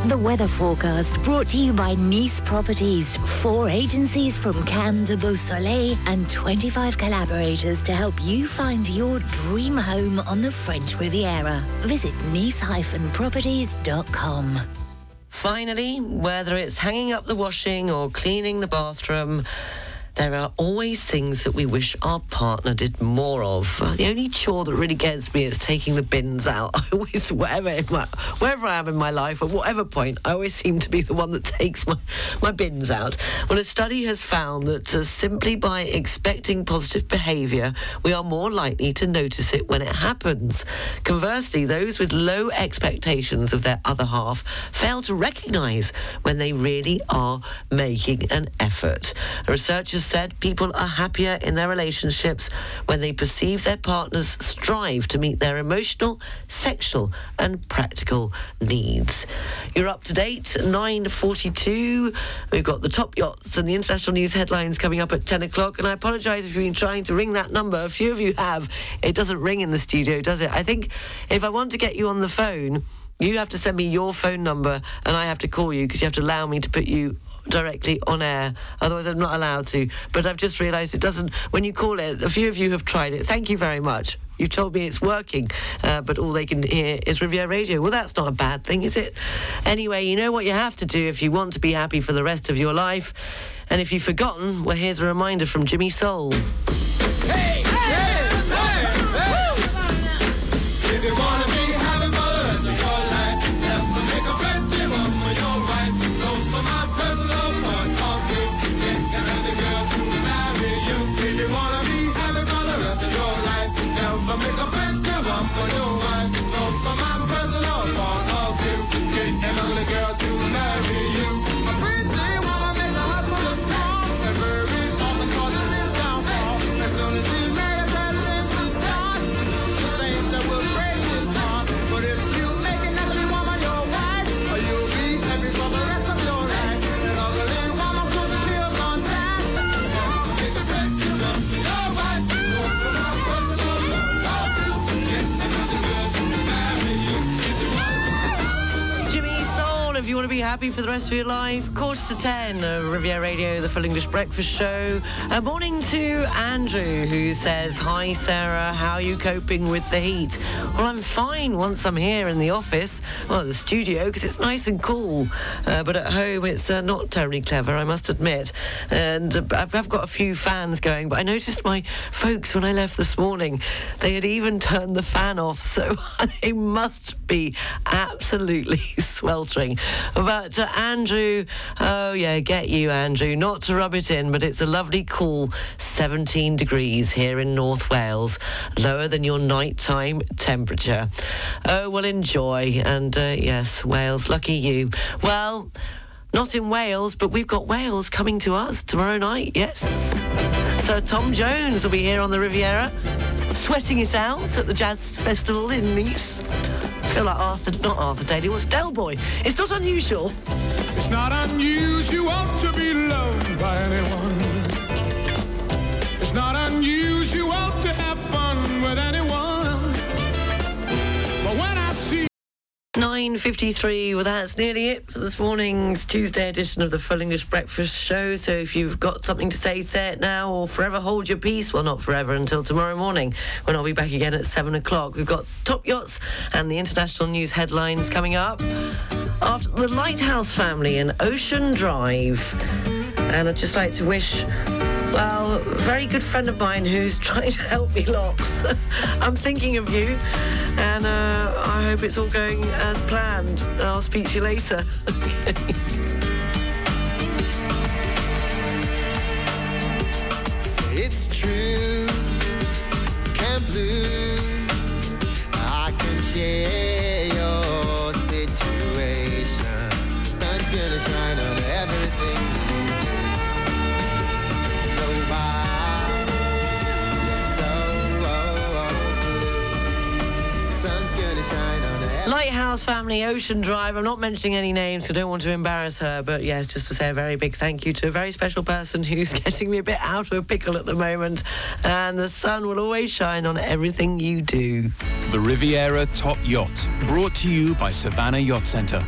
The weather forecast brought to you by Nice Properties. Four agencies from Cannes to Beausoleil and 25 collaborators to help you find your dream home on the French Riviera. Visit nice-properties.com. Finally, whether it's hanging up the washing or cleaning the bathroom, there are always things that we wish our partner did more of. The only chore that really gets me is taking the bins out. (laughs) I always, wherever, my, wherever I am in my life, at whatever point, I always seem to be the one that (laughs) takes my, my bins out. Well, a study has found that uh, simply by expecting positive behaviour, we are more likely to notice it when it happens. Conversely, those with low expectations of their other half fail to recognise when they really are making an effort. Researchers said people are happier in their relationships when they perceive their partners strive to meet their emotional, sexual, and practical needs. You're up to date, 9.42. We've got the top yachts and the international news headlines coming up at 10 o'clock. And I apologise if you've been trying to ring that number. A few of you have. It doesn't ring in the studio, does it? I think if I want to get you on the phone, you have to send me your phone number and I have to call you because you have to allow me to put you directly on air. Otherwise, I'm not allowed to. But I've just realised it doesn't. When you call it, a few of you have tried it. Thank you very much. You've told me it's working, uh, but all they can hear is Riviera Radio. Well, that's not a bad thing, is it? Anyway, you know what you have to do if you want to be happy for the rest of your life. And if you've forgotten, well, here's a reminder from Jimmy Soul. If be happy for the rest of your life, quarter to ten, uh, Riviera Radio, the Full English Breakfast Show. Uh, morning to Andrew, who says, Hi Sarah, how are you coping with the heat? Well, I'm fine once I'm here in the office, well, the studio, because it's nice and cool. Uh, but at home, it's uh, not terribly clever, I must admit. And uh, I've, I've got a few fans going, but I noticed my folks when I left this morning, they had even turned the fan off, (laughs) so (laughs) they must be absolutely (laughs) sweltering. But But uh, Andrew, oh yeah, get you, Andrew. Not to rub it in, but it's a lovely cool 17 degrees here in North Wales, lower than your nighttime temperature. Oh, well, enjoy. And uh, yes, Wales, lucky you. Well, not in Wales, but we've got Wales coming to us tomorrow night, yes. So Tom Jones will be here on the Riviera, sweating it out at the Jazz Festival in Nice. I feel like Arthur, not Arthur Daley, was Del Boy. It's not unusual. It's not unusual to be loved by anyone. It's not unusual to have fun 9.53, well that's nearly it for this morning's Tuesday edition of the Full English Breakfast Show. So if you've got something to say, say it now or forever hold your peace. Well, not forever, until tomorrow morning when I'll be back again at 7 o'clock. We've got Top Yachts and the international news headlines coming up. After the Lighthouse family in Ocean Drive. And I'd just like to wish well, a very good friend of mine who's (laughs) trying to help me lots. (laughs) I'm thinking of you, and uh, I hope it's all going as planned. And I'll speak to you later. (laughs) It's true, can't blue. I can share Family, Ocean Drive. I'm not mentioning any names, so I don't want to embarrass her. But yes, just to say a very big thank you to a very special person (laughs) who's getting me a bit out of a pickle at the moment. And the sun will always shine on everything you do. The Riviera Top Yacht, brought to you by Savannah Yacht Centre.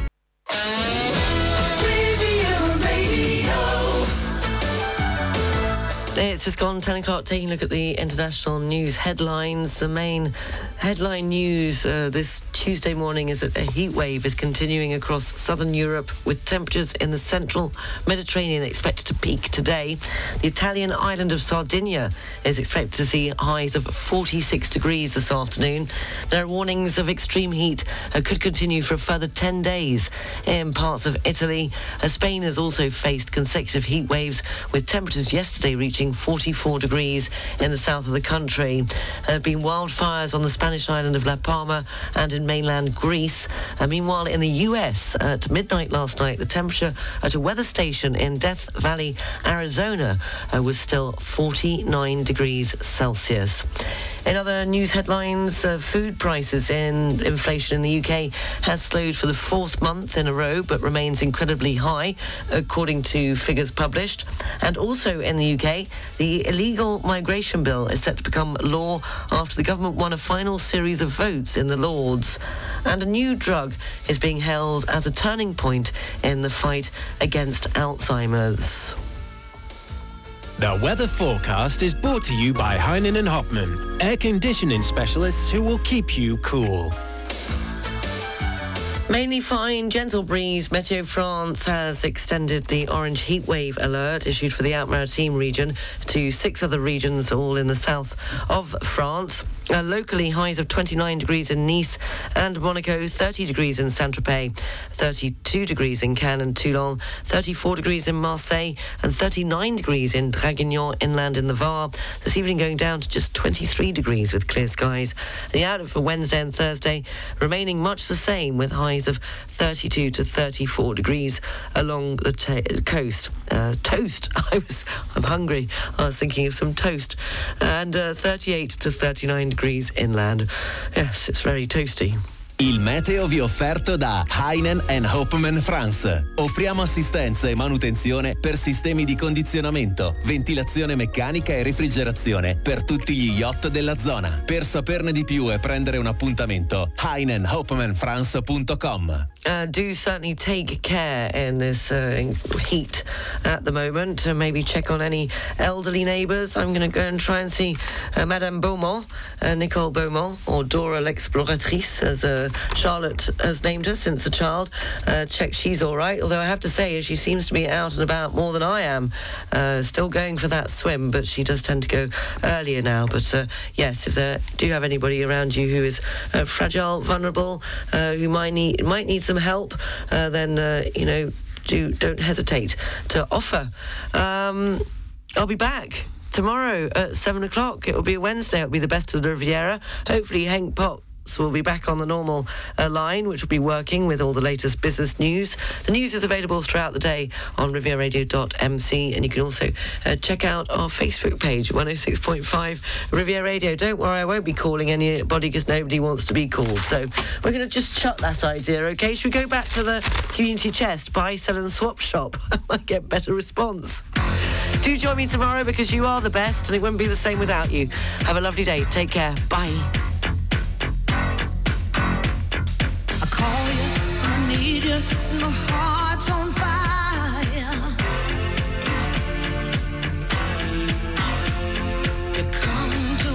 It's just gone 10 o'clock, taking a look at the international news headlines. The main headline news uh, this Tuesday morning is that a heat wave is continuing across southern Europe with temperatures in the central Mediterranean expected to peak today. The Italian island of Sardinia is expected to see highs of 46 degrees this afternoon. There are warnings of extreme heat uh, could continue for a further 10 days in parts of Italy. Uh, Spain has also faced consecutive heat waves with temperatures yesterday reaching 44 degrees in the south of the country. There have been wildfires on the Spanish island of La Palma and in mainland Greece. And meanwhile, in the US, at midnight last night, the temperature at a weather station in Death Valley, Arizona, uh, was still 49 degrees Celsius. In other news headlines, uh, food prices and inflation in the UK has slowed for the fourth month in a row, but remains incredibly high, according to figures published. And also in the UK, the illegal migration bill is set to become law after the government won a final series of votes in the Lords. And a new drug is being held as a turning point in the fight against Alzheimer's. The weather forecast is brought to you by Heinen and Hopman, air conditioning specialists who will keep you cool. Mainly fine, gentle breeze. Meteo France has extended the orange heatwave alert issued for the Alpes-Maritimes region to six other regions, all in the south of France. Uh, locally, highs of 29 degrees in Nice and Monaco, 30 degrees in Saint-Tropez, 32 degrees in Cannes and Toulon, 34 degrees in Marseille, and 39 degrees in Draguignan inland in the Var. This evening going down to just 23 degrees with clear skies. The outlook for Wednesday and Thursday remaining much the same with highs of 32 to 34 degrees along the coast. Uh, toast. (laughs) I was, I'm hungry. I was thinking of some toast. And uh, 38 to 39 degrees inland. Yes, it's very toasty. Il meteo vi è offerto da Heinen Hopman France. Offriamo assistenza e manutenzione per sistemi di condizionamento, ventilazione meccanica e refrigerazione per tutti gli yacht della zona. Per saperne di più e prendere un appuntamento, heinenhopmanfrance.com. Uh, do certainly take care in this uh, heat at the moment. Uh, maybe check on any elderly neighbours. I'm going to go and try and see uh, Madame Beaumont, uh, Nicole Beaumont, or Dora l'exploratrice, as Charlotte has named her since a child. Uh, check she's all right. Although I have to say, she seems to be out and about more than I am. Uh, still going for that swim, but she does tend to go earlier now. But uh, yes, if there do you have anybody around you who is uh, fragile, vulnerable, uh, who might need might need some help, uh, then, you know, do, don't hesitate to offer. Um, I'll be back tomorrow at seven o'clock. It will be a Wednesday. It'll be the best of the Riviera. Hopefully, Hank Will be back on the normal uh, line, which will be working with all the latest business news. The news is available throughout the day on rivieraradio.mc, and you can also uh, check out our Facebook page, 106.5 Riviera Radio. Don't worry, I won't be calling anybody because nobody wants to be called. So we're going to just shut that idea, okay? Should we go back to the community chest, buy, sell, and swap shop? (laughs) I might get better response. Do join me tomorrow because you are the best and it wouldn't be the same without you. Have a lovely day. Take care. Bye.